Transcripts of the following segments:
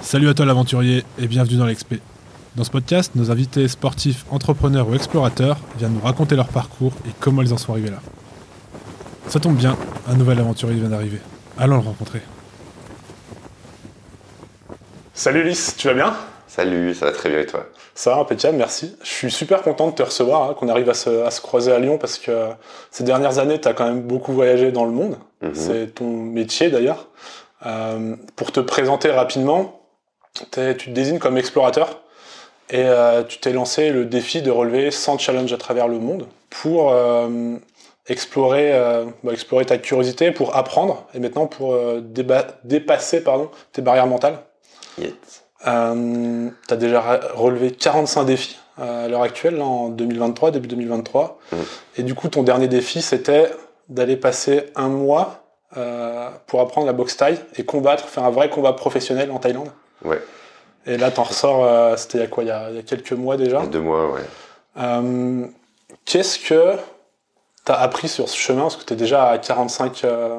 Salut à toi l'aventurier et bienvenue dans l'Expé. Dans ce podcast, nos invités sportifs, entrepreneurs ou explorateurs viennent nous raconter leur parcours et comment ils en sont arrivés là. Ça tombe bien, un nouvel aventurier vient d'arriver. Allons le rencontrer. Salut Lys, tu vas bien? Salut, ça va très bien et toi? Ça va impeccable, merci. Je suis super content de te recevoir, hein, qu'on arrive à se, à se, croiser à Lyon parce que ces dernières années, tu as quand même beaucoup voyagé dans le monde. Mhm. C'est ton métier d'ailleurs. Euh, pour te présenter rapidement, tu te désignes comme explorateur et euh, tu t'es lancé le défi de relever 100 challenges à travers le monde pour euh, explorer, bah, explorer ta curiosité, pour apprendre et maintenant pour dépasser pardon, tes barrières mentales. Yes. Euh, tu as déjà relevé 45 défis à l'heure actuelle, là, en 2023, début 2023. Mhm. Et du coup, ton dernier défi, c'était d'aller passer un mois euh, pour apprendre la boxe taille et combattre, faire un vrai combat professionnel en Thaïlande. Ouais. Et là, t'en ressors, euh, c'était il y a quoi il y a, il y a quelques mois déjà Il y a deux mois, ouais. Euh, Qu'est-ce que t'as appris sur ce chemin? Parce que t'es déjà à 45, euh,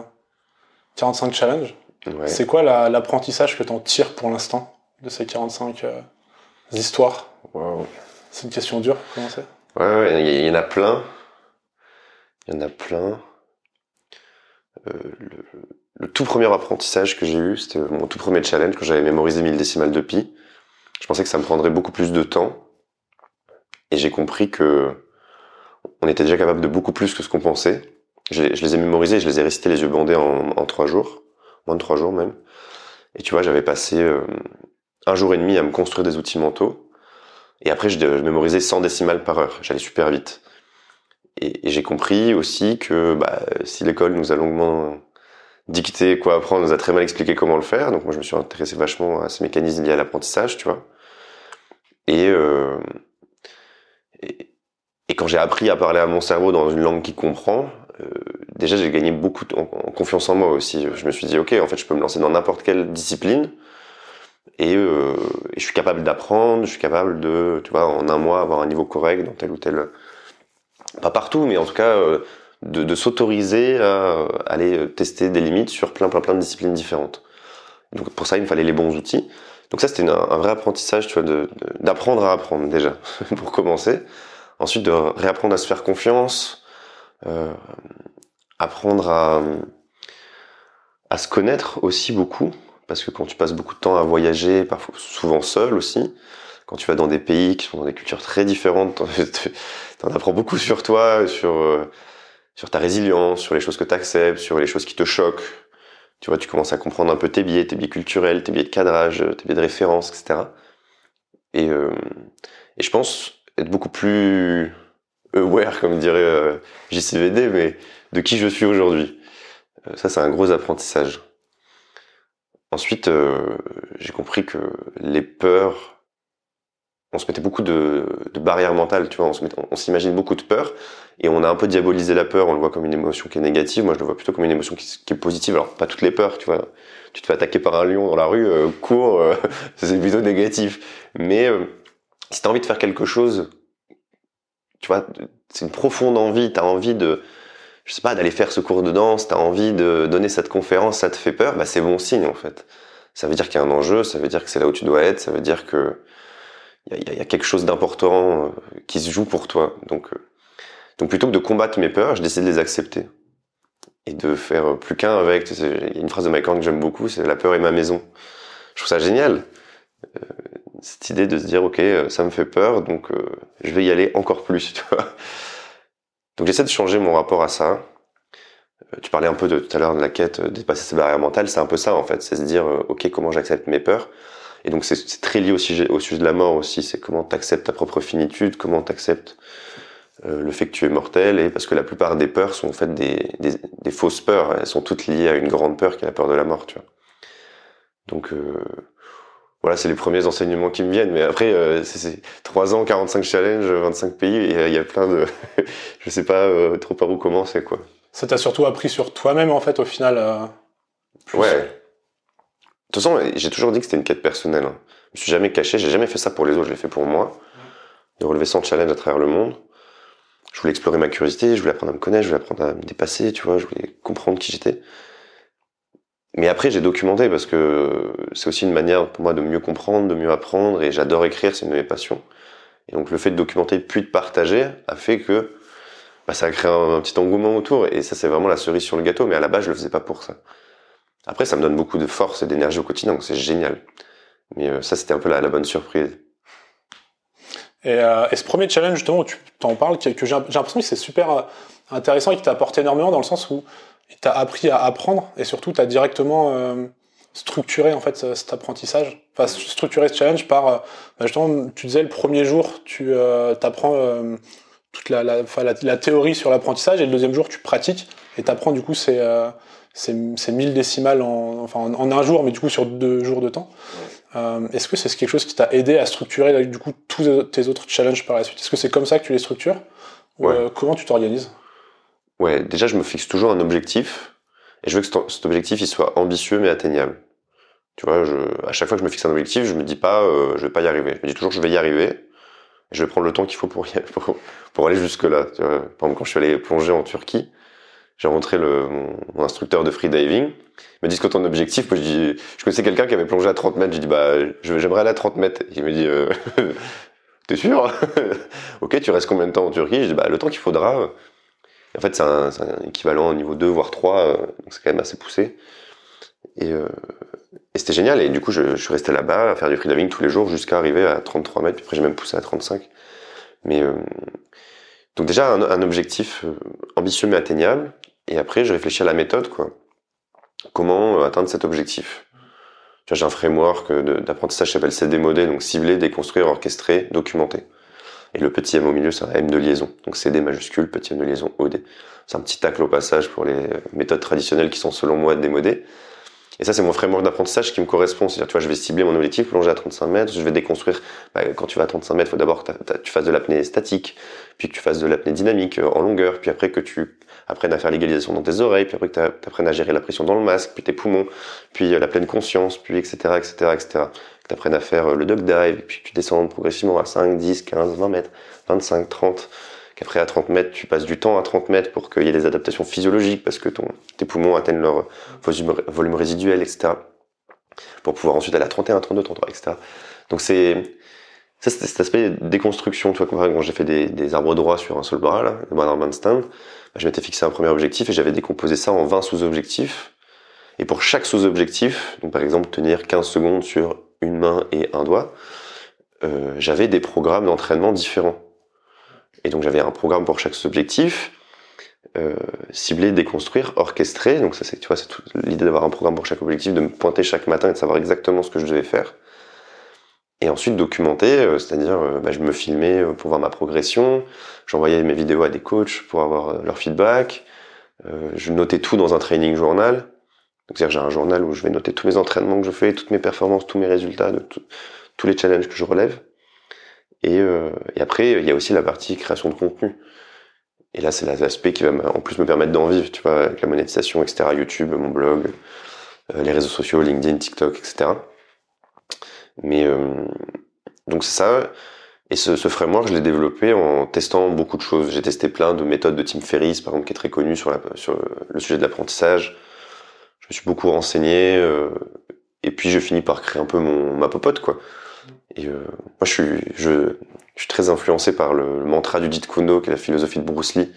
45 challenges. ouais. C'est quoi la- l'apprentissage que t'en tires pour l'instant de ces 45 euh, histoires? Wow. C'est une question dure, comment c'est? Ouais, ouais, il y, il y en a plein. Il y en a plein. Euh, le, tout premier apprentissage que j'ai eu, c'était mon tout premier challenge quand j'avais mémorisé 1000 décimales de pi. Je pensais que ça me prendrait beaucoup plus de temps. Et j'ai compris que on était déjà capable de beaucoup plus que ce qu'on pensait. Je, les- ai mémorisés, je les ai récités les yeux bandés en, en trois jours, moins de trois jours même. Et tu vois, j'avais passé euh, un jour et demi à me construire des outils mentaux. Et après, je, je mémorisais 100 décimales par heure. J'allais super vite. Et, j'ai compris aussi que bah, si l'école nous a longuement dicté quoi apprendre, nous a très mal expliqué comment le faire. Donc moi, je me suis intéressé vachement à ces mécanismes liés à l'apprentissage, tu vois. Et, euh, quand j'ai appris à parler à mon cerveau dans une langue qui comprend, euh, déjà j'ai gagné beaucoup en confiance en moi aussi. Je me suis dit, ok, en fait, je peux me lancer dans n'importe quelle discipline. Et, euh, et je suis capable d'apprendre, je suis capable de, tu vois, en un mois avoir un niveau correct dans tel ou tel, pas partout, mais en tout cas euh, de, s'autoriser à aller tester des limites sur plein, plein, plein de disciplines différentes. Donc pour ça, il me fallait les bons outils. Donc ça, c'était un vrai apprentissage, tu vois, d'apprendre à apprendre déjà pour commencer. Ensuite, de réapprendre à se faire confiance, euh, apprendre à à se connaître aussi beaucoup parce que quand tu passes beaucoup de temps à voyager, parfois souvent seul aussi, quand tu vas dans des pays qui sont dans des cultures très différentes, t'en- apprends beaucoup sur toi, sur euh, sur ta résilience, sur les choses que tu acceptes, sur les choses qui te choquent. Tu vois, tu commences à comprendre un peu tes biais, tes biais culturels, tes biais de cadrage, tes biais de référence, etc. Et euh, et je pense être beaucoup plus aware, comme dirait euh, JCVD, mais de qui je suis aujourd'hui. Euh, Ça, c'est un gros apprentissage. Ensuite, euh, j'ai compris que les peurs, on se mettait beaucoup de, barrières mentales, tu vois, on s'imagine beaucoup de peurs, et on a un peu diabolisé la peur, on le voit comme une émotion qui est négative, moi je le vois plutôt comme une émotion qui, qui est positive, alors pas toutes les peurs, tu vois, tu te fais attaquer par un lion dans la rue, euh, cours, euh, c'est plutôt négatif, mais euh, si t'as envie de faire quelque chose, tu vois, c'est une profonde envie, t'as envie de, je sais pas, d'aller faire ce cours de danse, t'as envie de donner cette conférence, ça te fait peur, bah c'est bon signe en fait. Ça veut dire qu'il y a un enjeu, ça veut dire que c'est là où tu dois être, ça veut dire que il y a, quelque chose d'important euh, qui se joue pour toi. Donc, euh, donc plutôt que de combattre mes peurs, je décide de les accepter et de faire plus qu'un avec. Il y a une phrase de Mike que j'aime beaucoup, c'est la peur est ma maison. Je trouve ça génial. Euh, cette idée de se dire ok, ça me fait peur, donc je vais y aller encore plus. Donc j'essaie de changer mon rapport à ça. Tu parlais un peu tout à l'heure de la quête, dépasser ses barrières mentales, c'est un peu ça en fait, c'est se dire ok comment j'accepte mes peurs? Et donc c'est- très lié au sujet, au sujet de la mort aussi, c'est comment t'acceptes ta propre finitude, comment t'acceptes euh, le fait que tu es mortel, et parce que la plupart des peurs sont en fait des, des, des fausses peurs, elles sont toutes liées à une grande peur qui est la peur de la mort, tu vois. Donc euh, voilà, c'est les premiers enseignements qui me viennent, mais après euh, c'est- c'est 3 ans, 45 challenges, 25 pays, et euh, il y a plein de... je sais pas trop par où commencer, quoi. Ça t'a surtout appris sur toi-même, en fait, au final. Ouais. De toute façon, j'ai toujours dit que c'était une quête personnelle. hein. Je me suis jamais caché, j'ai jamais fait ça pour les autres, je l'ai fait pour moi. De relever 100 challenges à travers le monde. Je voulais explorer ma curiosité, je voulais apprendre à me connaître, je voulais apprendre à me dépasser, tu vois, je voulais comprendre qui j'étais. Mais après, j'ai documenté parce que c'est aussi une manière pour moi de mieux comprendre, de mieux apprendre, et j'adore écrire, c'est une de mes passions. Et donc le fait de documenter puis de partager a fait que bah, ça a créé un, petit engouement autour, et ça c'est vraiment la cerise sur le gâteau, mais à la base je le faisais pas pour ça. Après, ça me donne beaucoup de force et d'énergie au quotidien, donc c'est génial. Mais euh, ça, c'était un peu la, bonne surprise. Et, euh, et, ce premier challenge, justement, où tu t'en parles, que, j'ai l'impression que c'est super euh, intéressant et qui t'a apporté énormément dans le sens où il t'a appris à apprendre et surtout t'as directement structuré en fait cet apprentissage, enfin structuré ce challenge par bah, justement tu disais le premier jour tu t'apprends toute la, théorie sur l'apprentissage et le deuxième jour tu pratiques et t'apprends du coup ces, ces, ces 1000 décimales en, enfin, en, en, un jour mais du coup sur deux jours de temps. Euh, Est-ce que c'est quelque chose qui t'a aidé à structurer du coup tous tes autres challenges par la suite? Est-ce que c'est comme ça que tu les structures? Ouais. ou comment tu t'organises? Ouais, déjà, je me fixe toujours un objectif et je veux que cet objectif il soit ambitieux mais atteignable. Tu vois, je, à chaque fois que je me fixe un objectif, je me dis pas euh, je vais pas y arriver. Je me dis toujours je vais y arriver. Et je vais prendre le temps qu'il faut pour, y, pour, pour aller jusque là. Tu vois, par exemple, quand je suis allé plonger en Turquie, j'ai rencontré le, mon, mon, instructeur de freediving. Il me dit ce que ton objectif, je dis, je connaissais quelqu'un qui avait plongé à 30 mètres. Je dis bah j'aimerais aller à 30 mètres. Il me dit euh, t'es sûr? Ok, tu restes combien de temps en Turquie? Je dis bah le temps qu'il faudra. En fait, c'est un, un, équivalent au niveau 2, voire 3, euh, donc c'est quand même assez poussé. Et, euh, et c'était génial. Et du coup, je, je suis resté là-bas à faire du freediving tous les jours jusqu'à arriver à 33 mètres. Puis après, j'ai même poussé à 35. Mais euh, donc déjà un, un, objectif euh, ambitieux mais atteignable. Et après, je réfléchis à la méthode, quoi. Comment euh, atteindre cet objectif? J'ai un framework d'apprentissage qui s'appelle CDMOD, donc cibler, déconstruire, orchestrer, documenter. Et le petit M au milieu, c'est un M de liaison. Donc CD majuscule, petit M de liaison, OD. C'est un petit tacle au passage pour les méthodes traditionnelles qui sont selon moi démodées. Et ça, c'est mon framework d'apprentissage qui me correspond. C'est-à-dire, tu vois, je vais cibler mon objectif, plonger à 35 mètres, je vais déconstruire. Bah, quand tu vas à 35 mètres, il faut d'abord que tu fasses de l'apnée statique, puis que tu fasses de l'apnée dynamique en longueur, puis après que tu apprennes à faire l'égalisation dans tes oreilles, puis après que tu apprennes à gérer la pression dans le masque, puis tes poumons, puis la pleine conscience, puis etc., etc., etc. Que tu apprennes à faire le duck dive, puis que tu descends progressivement à 5, 10, 15, 20 mètres, 25, 30 qu'après à 30 mètres, tu passes du temps à 30 mètres pour qu'il y ait des adaptations physiologiques parce que ton, tes poumons atteignent leur volume résiduel, etc. Pour pouvoir ensuite aller à 31, 32, 33, etc. Donc c'est, ça, c'est cet aspect déconstruction, tu vois, quand j'ai fait des, des, arbres droits sur un sol bras, là, le Bannerman Stand, bah, je m'étais fixé un premier objectif et j'avais décomposé ça en 20 sous-objectifs. Et pour chaque sous-objectif, donc par exemple tenir 15 secondes sur une main et un doigt, euh, j'avais des programmes d'entraînement différents. Et donc j'avais un programme pour chaque objectif, euh, ciblé, déconstruire, orchestré. Donc ça c'est, tu vois, c'est l'idée d'avoir un programme pour chaque objectif, de me pointer chaque matin et de savoir exactement ce que je devais faire. Et ensuite documenter, euh, c'est-à-dire euh, bah, je me filmais pour voir ma progression, j'envoyais mes vidéos à des coachs pour avoir euh, leur feedback, euh, je notais tout dans un training journal. C'est-à-dire j'ai un journal où je vais noter tous mes entraînements que je fais, toutes mes performances, tous mes résultats, tous les challenges que je relève. Et, euh, et, après, il y a aussi la partie création de contenu. Et là, c'est l'aspect qui va en plus me permettre d'en vivre, tu vois, avec la monétisation, etc. YouTube, mon blog, euh, les réseaux sociaux, LinkedIn, TikTok, etc. Mais euh, donc c'est ça. Et ce, ce, framework, je l'ai développé en testant beaucoup de choses. J'ai testé plein de méthodes de Tim Ferriss, par exemple, qui est très connu sur, le sujet de l'apprentissage. Je me suis beaucoup renseigné. Euh, et puis, je finis par créer un peu mon, ma popote, quoi. Et euh, moi, je suis, je, je, suis très influencé par le, mantra du Jeet Kune qui est la philosophie de Bruce Lee,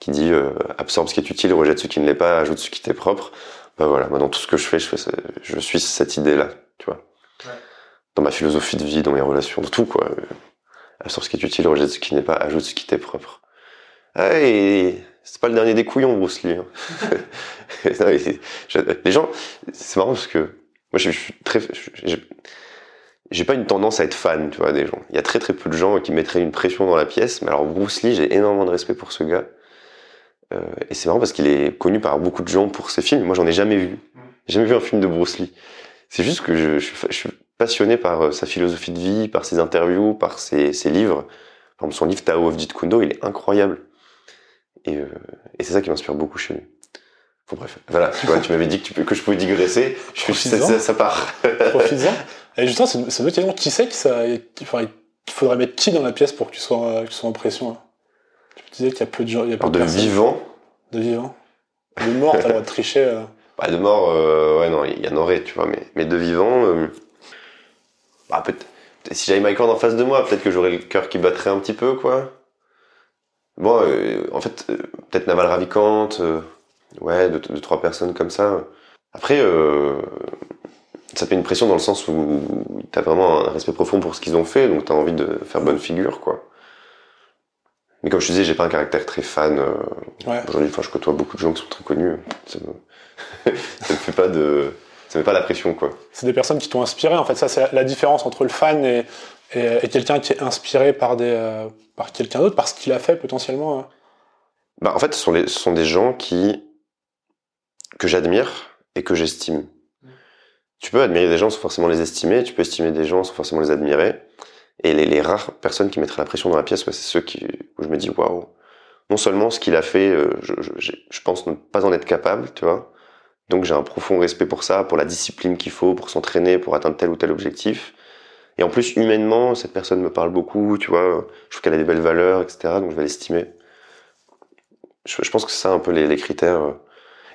qui dit absorbe ce qui est utile, rejette ce qui ne l'est pas, ajoute ce qui t'est propre. Ben voilà, moi dans tout ce que je fais, je, fais je suis cette idée-là, tu vois. Dans ma philosophie de vie, dans mes relations, dans tout quoi. Absorbe ce qui est utile, rejette ce qui n'est pas, ajoute ce qui t'est propre. Ah, et c'est pas le dernier des couillons, Bruce Lee. Hein. les gens, c'est marrant parce que moi je suis très, j'ai pas une tendance à être fan, tu vois, des gens. Il y a très très peu de gens qui mettraient une pression dans la pièce, mais alors Bruce Lee, j'ai énormément de respect pour ce gars. Euh, et c'est marrant parce qu'il est connu par beaucoup de gens pour ses films. Moi, j'en ai jamais vu. Jamais vu un film de Bruce Lee. C'est juste que je, je, je, passionné par euh, sa philosophie de vie, par ses interviews, par ses, ses livres. Par exemple, son livre Tao of Jeet Kune Do, il est incroyable. Et, euh, et c'est ça qui m'inspire beaucoup chez lui. Bon, bref, voilà, tu vois, tu m'avais dit que, tu peux, que je pouvais digresser. Je, ça, ça, ça part. Profites-en. Et justement, c'est une autre question. Qui sait que ça, enfin, il faudrait mettre qui dans la pièce pour que tu sois, que tu sois en pression là Tu disais qu'il y a peu de gens. Il y a peu Alors de, de vivants De vivants. De morts, t'as le droit de tricher. Euh... Bah, de mort, euh, ouais, non, il y en aurait, tu vois, mais, mais de vivant, euh, bah, peut si j'avais Mike Horn en face de moi, peut-être que j'aurais le cœur qui battrait un petit peu, quoi. Bon, euh, en fait, euh, peut-être Naval Ravikant, euh, ouais, deux, deux, trois personnes comme ça. Après, ça te met une pression dans le sens où t'as vraiment un respect profond pour ce qu'ils ont fait, donc t'as envie de faire bonne figure, quoi. Mais comme je te disais, j'ai pas un caractère très fan. Ouais. Aujourd'hui, enfin, je côtoie beaucoup de gens qui sont très connus. Ça me, ça me fait pas de, ça met pas la pression, quoi. C'est des personnes qui t'ont inspiré. En fait, ça, c'est la différence entre le fan et, et, et quelqu'un qui est inspiré par des, euh, par quelqu'un d'autre, par ce qu'il a fait potentiellement. hein. Bah, en fait, ce sont, les, ce sont des gens qui que j'admire et que j'estime. Tu peux admirer des gens sans forcément les estimer, tu peux estimer des gens sans forcément les admirer. Et les, les rares personnes qui mettraient la pression dans la pièce, ouais, c'est ceux qui, où je me dis waouh. Non seulement ce qu'il a fait, euh, je, je, j'ai- je pense ne pas en être capable, tu vois. Donc j'ai un profond respect pour ça, pour la discipline qu'il faut, pour s'entraîner, pour atteindre tel ou tel objectif. Et en plus, humainement, cette personne me parle beaucoup, tu vois. Je trouve qu'elle a des belles valeurs, etc. Donc je vais l'estimer. Je, pense que c'est ça un peu les, critères.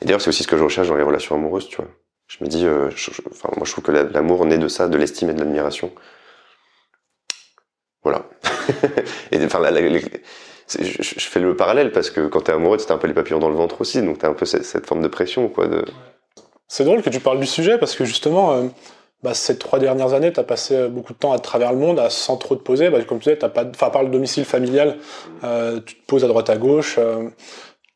Et d'ailleurs, c'est aussi ce que je recherche dans les relations amoureuses, tu vois. Je me dis, euh, enfin, moi je trouve que la- l'amour naît de ça, de l'estime et de l'admiration. Voilà. et enfin, la- je, je fais le parallèle parce que quand t'es amoureux, t'as un peu les papillons dans le ventre aussi, donc t'as un peu cette, cette forme de pression, quoi. De... C'est drôle que tu parles du sujet parce que justement, euh, bah, ces trois dernières années, tu as passé euh, beaucoup de temps à travers le monde, à, sans trop te poser. Bah, comme tu disais, t'as pas, enfin, par le domicile familial, euh, tu te poses à droite à gauche, euh,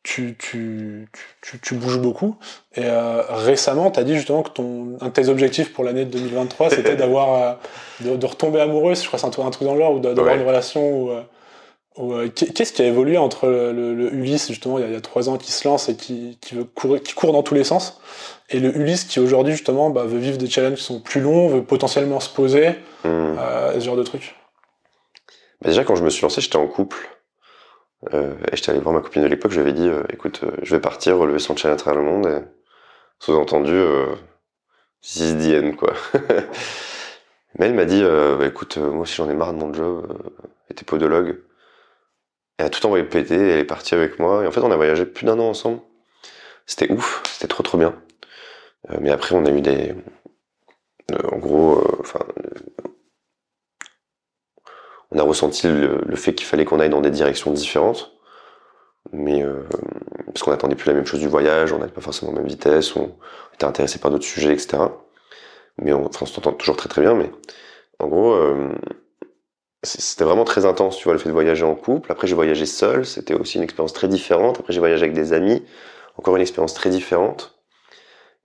tu, tu, tu, tu, tu bouges beaucoup. Et euh, récemment, tu as dit justement que ton, un de tes objectifs pour l'année de 2023, c'était d'avoir, euh, de, de retomber amoureuse, je crois que c'est un, truc- un truc dans genre, ou d'a- d'avoir Ouais. une relation où, euh, Qu'est-ce qui a évolué entre le, Ulysse, justement, il y, a, il y a trois ans, qui se lance et qui, qui, veut courir, qui court dans tous les sens, et le Ulysse qui aujourd'hui, justement, bah, veut vivre des challenges qui sont plus longs, veut potentiellement se poser, euh, ce genre de trucs. Bah, déjà, quand je me suis lancé, j'étais en couple. Euh, et j'étais allé voir ma copine de l'époque, je lui avais dit, euh, écoute, je vais partir relever son challenge à travers le monde. Et sous-entendu, this is the end, quoi. Mais elle m'a dit, bah, écoute, moi aussi j'en ai marre de mon job, elle était podologue. Elle a tout envoyé péter, elle est partie avec moi. Et en fait, on a voyagé plus d'un an ensemble. C'était ouf, c'était trop trop bien. Euh, mais après, on a eu des... euh, en gros, euh, enfin, on a ressenti le, fait qu'il fallait qu'on aille dans des directions différentes. Mais parce qu'on n'attendait plus la même chose du voyage, on n'avait pas forcément la même vitesse, on était intéressé par d'autres sujets, etc. Mais on, on s'entend toujours très très bien. Mais en gros, c'était vraiment très intense, tu vois, le fait de voyager en couple. Après, j'ai voyagé seul, c'était aussi une expérience très différente. Après, j'ai voyagé avec des amis, encore une expérience très différente.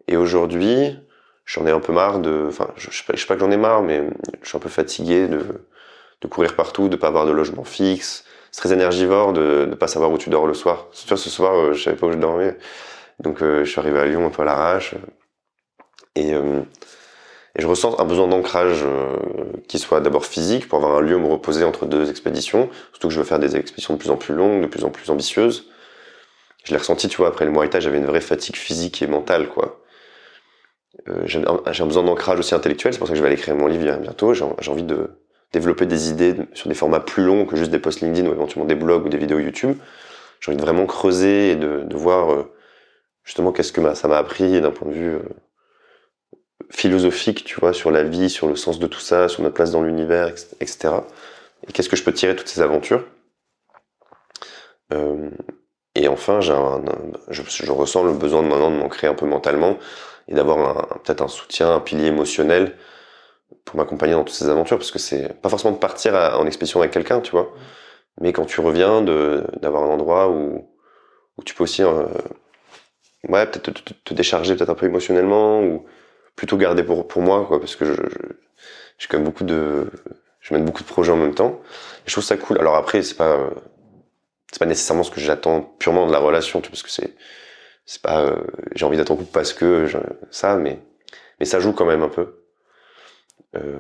Et aujourd'hui, j'en ai un peu marre de. Enfin, je, je sais pas, que j'en ai marre, mais je suis un peu fatigué de de courir partout, de pas avoir de logement fixe. C'est très énergivore de ne pas savoir où tu dors le soir. Tu vois, ce soir, euh, je savais pas où je dormais. Donc, euh, je suis arrivé à Lyon un peu à l'arrache. Et, euh, et je ressens un besoin d'ancrage euh, qui soit d'abord physique, pour avoir un lieu où me reposer entre deux expéditions. Surtout que je veux faire des expéditions de plus en plus longues, de plus en plus ambitieuses. Je l'ai ressenti, tu vois, après le Muay Thai, j'avais une vraie fatigue physique et mentale, quoi. Euh, j'ai un, besoin d'ancrage aussi intellectuel, c'est pour ça que je vais aller écrire mon livre bientôt. J'ai envie de développer des idées sur des formats plus longs que juste des posts LinkedIn ou éventuellement des blogs ou des vidéos YouTube. J'ai envie de vraiment creuser et de, de voir euh, justement qu'est-ce que ça m'a appris d'un point de vue philosophique, tu vois, sur la vie, sur le sens de tout ça, sur notre place dans l'univers, etc. Et qu'est-ce que je peux tirer de toutes ces aventures? Euh, Et enfin, je, ressens le besoin de maintenant de m'ancrer un peu mentalement et d'avoir peut-être un soutien, un pilier émotionnel pour m'accompagner dans toutes ces aventures, parce que c'est pas forcément de partir en expédition avec quelqu'un, tu vois, mais quand tu reviens, d'avoir un endroit où où tu peux aussi, euh, ouais, peut-être te, te- te décharger peut-être un peu émotionnellement ou plutôt garder pour pour moi, quoi, parce que je j'ai quand même beaucoup de je mène beaucoup de projets en même temps. Je trouve ça cool. Alors après, c'est pas c'est pas nécessairement ce que j'attends purement de la relation, tu vois, parce que c'est c'est pas euh, j'ai envie d'être en couple parce que ça, mais mais ça joue quand même un peu. Euh,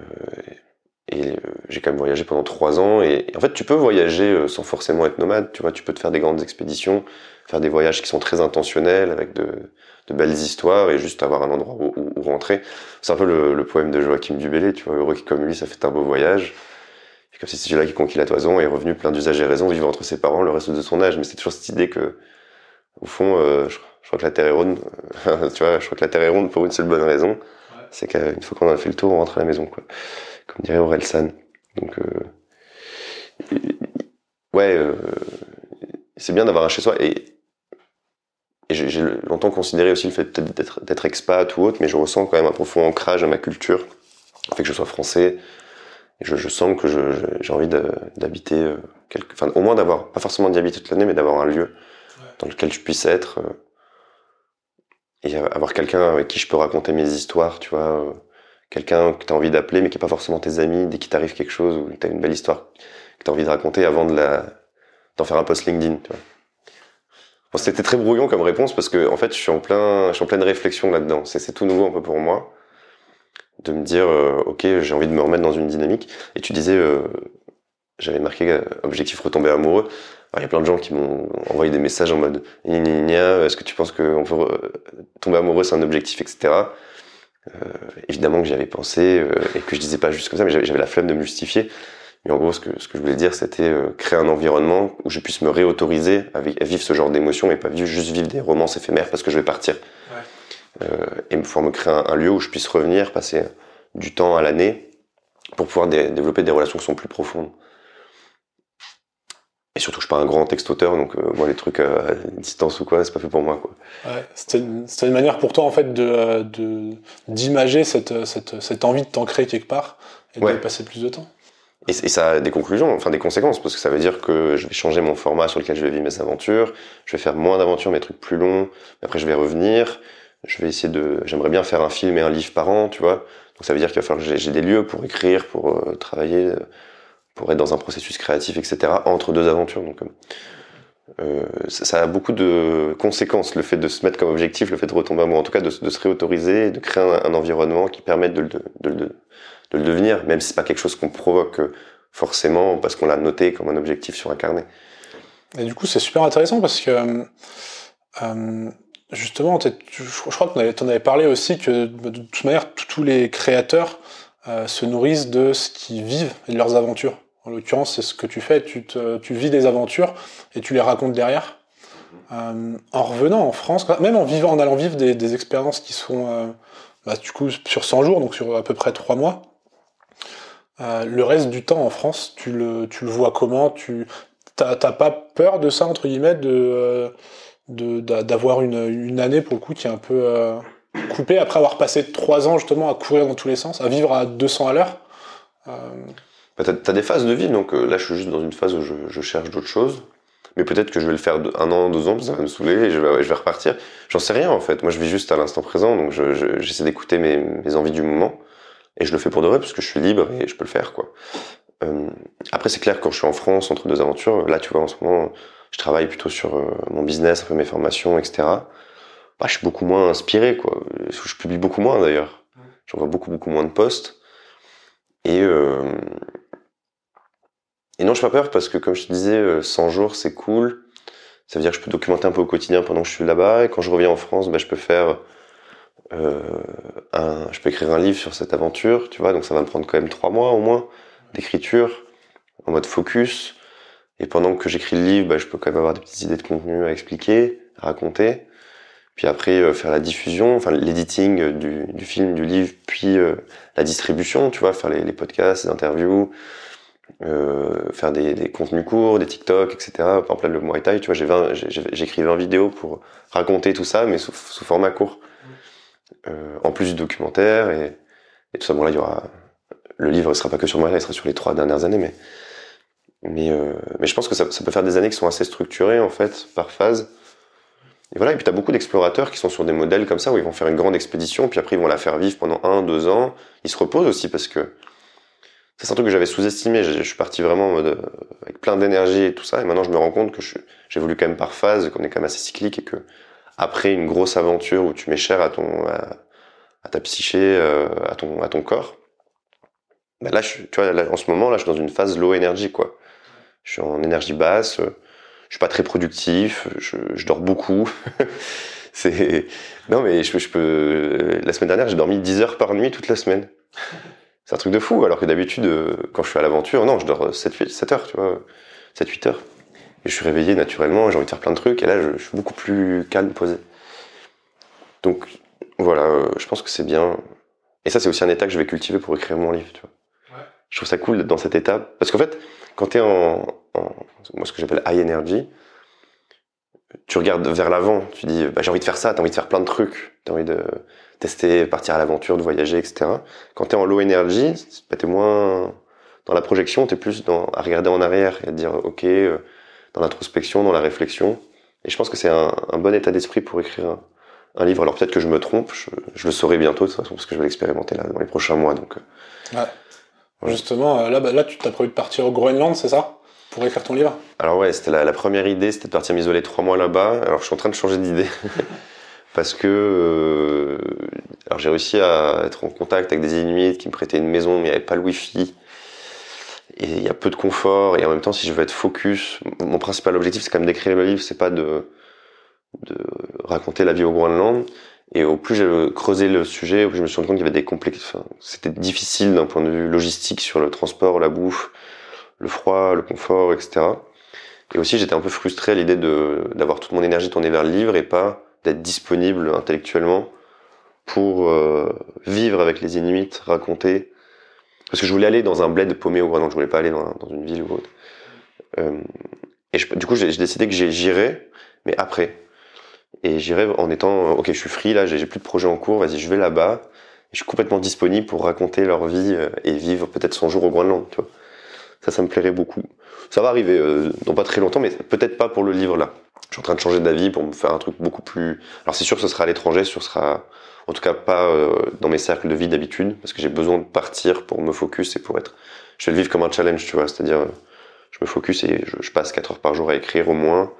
et euh, j'ai quand même voyagé pendant trois ans. Et, et en fait, tu peux voyager euh, sans forcément être nomade. Tu vois, tu peux te faire des grandes expéditions, faire des voyages qui sont très intentionnels avec de, de belles histoires et juste avoir un endroit où, où- où rentrer. C'est un peu le, le poème de Joachim Dubélé. Tu vois, heureux qui comme lui, ça fait un beau voyage. Et comme si celui-là qui conquit la toison est revenu plein d'usage et raison, vivant entre ses parents le reste de son âge. Mais c'est toujours cette idée que, au fond, euh, je, Je crois que la Terre est ronde. tu vois, je crois que la Terre est ronde pour une seule bonne raison. C'est qu'une fois qu'on a fait le tour, on rentre à la maison, quoi. Comme dirait Aurel San. Donc, euh, ouais, euh, c'est bien d'avoir un chez soi. Et, et j'ai longtemps considéré aussi le fait d'être expat ou autre, mais je ressens quand même un profond ancrage à ma culture. Le fait que je sois français, je, je sens que j'ai envie d'habiter euh, enfin au moins d'avoir, pas forcément d'y habiter toute l'année, mais d'avoir un lieu dans lequel je puisse être euh, et avoir quelqu'un avec qui je peux raconter mes histoires, tu vois, euh, quelqu'un que tu as envie d'appeler mais qui est pas forcément tes amis, dès qu'il t'arrive quelque chose ou tu as une belle histoire que tu as envie de raconter avant de la d'en faire un post LinkedIn, c'était très brouillon comme réponse parce que en fait, je suis en plein je suis en pleine réflexion là-dedans. C'est tout nouveau un peu pour moi de me dire euh, ok j'ai envie de me remettre dans une dynamique. Et tu disais euh, j'avais marqué euh, objectif retomber amoureux. Il y a plein de gens qui m'ont envoyé des messages en mode est-ce que tu penses qu'on peut tomber amoureux c'est un objectif etc évidemment que j'y avais pensé et que je disais pas juste comme ça mais j'avais la flemme de me justifier. Mais en gros ce que, ce que je voulais dire c'était créer un environnement où je puisse me réautoriser à, vivre ce genre d'émotions et pas vivre juste vivre des romances éphémères parce que je vais partir. Euh, et pouvoir me créer un, lieu où je puisse revenir, passer du temps à l'année pour pouvoir développer des relations qui sont plus profondes. Et surtout, je suis pas un grand texte-auteur, donc euh, moi, les trucs à distance ou quoi, c'est pas fait pour moi. Quoi. Ouais, c'était une, une, manière pour toi, en fait, de d'imager cette, cette, cette, envie de t'ancrer quelque part et de passer plus de temps. Et, et, ça a des conclusions, enfin des conséquences, parce que ça veut dire que je vais changer mon format sur lequel je vais vivre mes aventures, je vais faire moins d'aventures, mes trucs plus longs, après je vais revenir, je vais essayer de, j'aimerais bien faire un film et un livre par an, tu vois. Donc ça veut dire qu'il va falloir que j'ai des lieux pour écrire, pour euh, travailler, pour être dans un processus créatif, etc. entre deux aventures. Donc euh, euh ça, a beaucoup de conséquences, le fait de se mettre comme objectif, le fait de retomber amoureux, en tout cas de, se réautoriser, de créer un, environnement qui permette de, de, de, le devenir, même si c'est pas quelque chose qu'on provoque forcément parce qu'on l'a noté comme un objectif sur un carnet. Et du coup, c'est super intéressant parce que euh, Justement, je crois que tu en avais parlé aussi que de toute manière, tous les créateurs euh, se nourrissent de ce qu'ils vivent et de leurs aventures. En l'occurrence, c'est ce que tu fais, tu, vis des aventures et tu les racontes derrière. Euh, en revenant en France, même en vivant, en allant vivre des, expériences qui sont euh, bah, du coup sur 100 jours, donc sur à peu près 3 mois, euh, le reste du temps en France, tu le, vois comment? Tu t'as pas peur de ça entre guillemets de d'avoir une, année pour le coup qui est un peu coupée après avoir passé trois ans justement à courir dans tous les sens, à vivre à 200 à l'heure? Bah, t'as as des phases de vie, donc euh, là je suis juste dans une phase où je, je cherche d'autres choses. Mais peut-être que je vais le faire de, un an, deux ans, ça va me saouler et je vais, je vais repartir. J'en sais rien en fait. Moi je vis juste à l'instant présent, donc j'essaie je, d'écouter mes, mes envies du moment. Et je le fais pour de vrai parce que je suis libre et je peux le faire quoi. Euh, après c'est clair quand je suis en France entre deux aventures, là tu vois en ce moment je travaille plutôt sur euh, mon business, un peu mes formations, etc. Bah, je suis beaucoup moins inspiré, quoi. Je publie beaucoup moins d'ailleurs. J'envoie beaucoup, beaucoup moins de posts. Et, euh... et non, je pas peur parce que, comme je te disais, 100 euh, jours, c'est cool. Ça veut dire que je peux documenter un peu au quotidien pendant que je suis là-bas. Et quand je reviens en France, bah, je peux faire euh, un, je peux écrire un livre sur cette aventure, tu vois. Donc ça va me prendre quand même trois mois au moins d'écriture en mode focus. Et pendant que j'écris le livre, bah, je peux quand même avoir des petites idées de contenu à expliquer, à raconter. Puis après, euh, faire la diffusion, enfin l'editing du, du, film, du livre, puis euh, la distribution, tu vois, faire les podcasts, les interviews, euh, faire des, des, contenus courts, des TikTok, etc. Par exemple, là, le Muay Thai, tu vois, j'ai écrit 20 vidéos pour raconter tout ça, mais sous, sous format court. Euh, en plus du documentaire et, et tout ça. Bon, là, il y aura... Le livre ne sera pas que sur moi, il sera sur les trois dernières années, mais mais, euh, mais je pense que ça, ça, peut faire des années qui sont assez structurées, en fait, par phase. Et voilà, et puis tu as beaucoup d'explorateurs qui sont sur des modèles comme ça, où ils vont faire une grande expédition, puis après ils vont la faire vivre pendant un, deux ans. Ils se reposent aussi parce que c'est un truc que j'avais sous-estimé. Je, suis parti vraiment en euh, avec plein d'énergie et tout ça, et maintenant je me rends compte que j'ai voulu quand même par phase, qu'on est quand même assez cyclique, et que après une grosse aventure où tu mets cher à ton à, ta psyché, euh, à ton à ton corps, ben là, je, tu vois, en ce moment, là, je suis dans une phase low énergie, quoi je suis en énergie basse, je suis pas très productif, je, je dors beaucoup. c'est non mais je, je, peux la semaine dernière j'ai dormi 10 heures par nuit toute la semaine. C'est un truc de fou alors que d'habitude quand je suis à l'aventure non je dors 7 8 7 heures tu vois 7 8 heures et je suis réveillé naturellement j'ai envie de faire plein de trucs et là je, suis beaucoup plus calme posé. Donc voilà, euh, je pense que c'est bien. Et ça, c'est aussi un état que je vais cultiver pour écrire mon livre. Tu vois. Je trouve ça cool dans cette étape. Parce qu'en fait, quand tu es en, en, moi, ce que j'appelle high energy, tu regardes vers l'avant, tu dis bah, j'ai envie de faire ça, t'as envie de faire plein de trucs, t'as envie de tester, partir à l'aventure, de voyager, etc. Quand t'es en low energy, bah, t'es moins dans la projection, t'es plus dans à regarder en arrière et à dire ok, euh, dans l'introspection, dans la réflexion. Et je pense que c'est un, un, bon état d'esprit pour écrire un, un livre. Alors peut-être que je me trompe, je, je, le saurai bientôt de toute façon parce que je vais l'expérimenter là dans les prochains mois. Donc. Euh. Ouais. Justement, euh, là, bah, là, tu t'as prévu de partir au Groenland, c'est ça? Pour écrire ton livre? Alors ouais, c'était la, la, première idée, c'était de partir m'isoler trois mois là-bas. Alors je suis en train de changer d'idée parce que euh, alors j'ai réussi à être en contact avec des Inuits qui me prêtaient une maison, mais il n'y avait pas le Wi-Fi. Et il y a peu de confort. Et en même temps, si je veux être focus, mon principal objectif, c'est quand même d'écrire le livre, c'est pas de, raconter la vie au Groenland. Et au plus j'ai creusé le sujet, au plus je me suis rendu compte qu'il y avait des complexes. C'était difficile d'un point de vue logistique sur le transport, la bouffe, le froid, le confort, etc. Et aussi, j'étais un peu frustré à l'idée d'avoir toute mon énergie tournée vers le livre et pas d'être disponible intellectuellement pour euh, vivre avec les Inuits, raconter. Parce que je voulais aller dans un bled paumé au Groenland, je voulais pas aller dans, une ville ou autre. Euh, et du coup, j'ai décidé que j'irais, mais après. Et j'irais en étant, ok, je suis free là, j'ai plus de projet en cours, vas-y, je vais là-bas. Je suis complètement disponible pour raconter leur vie euh, et vivre peut-être son jour au Groenland, tu vois. Ça, ça me plairait beaucoup. Ça va arriver euh, dans pas très longtemps, mais peut-être pas pour le livre là. Je suis en train de changer d'avis pour me faire un truc beaucoup plus. Alors c'est sûr ce sera à l'étranger, ce sera en tout cas pas euh, dans mes cercles de vie d'habitude, parce que j'ai besoin de partir pour me focus et pour être. Je vais le vivre comme un challenge, tu vois, c'est-à-dire je me focus et je, passe 4 heures par jour à écrire au moins,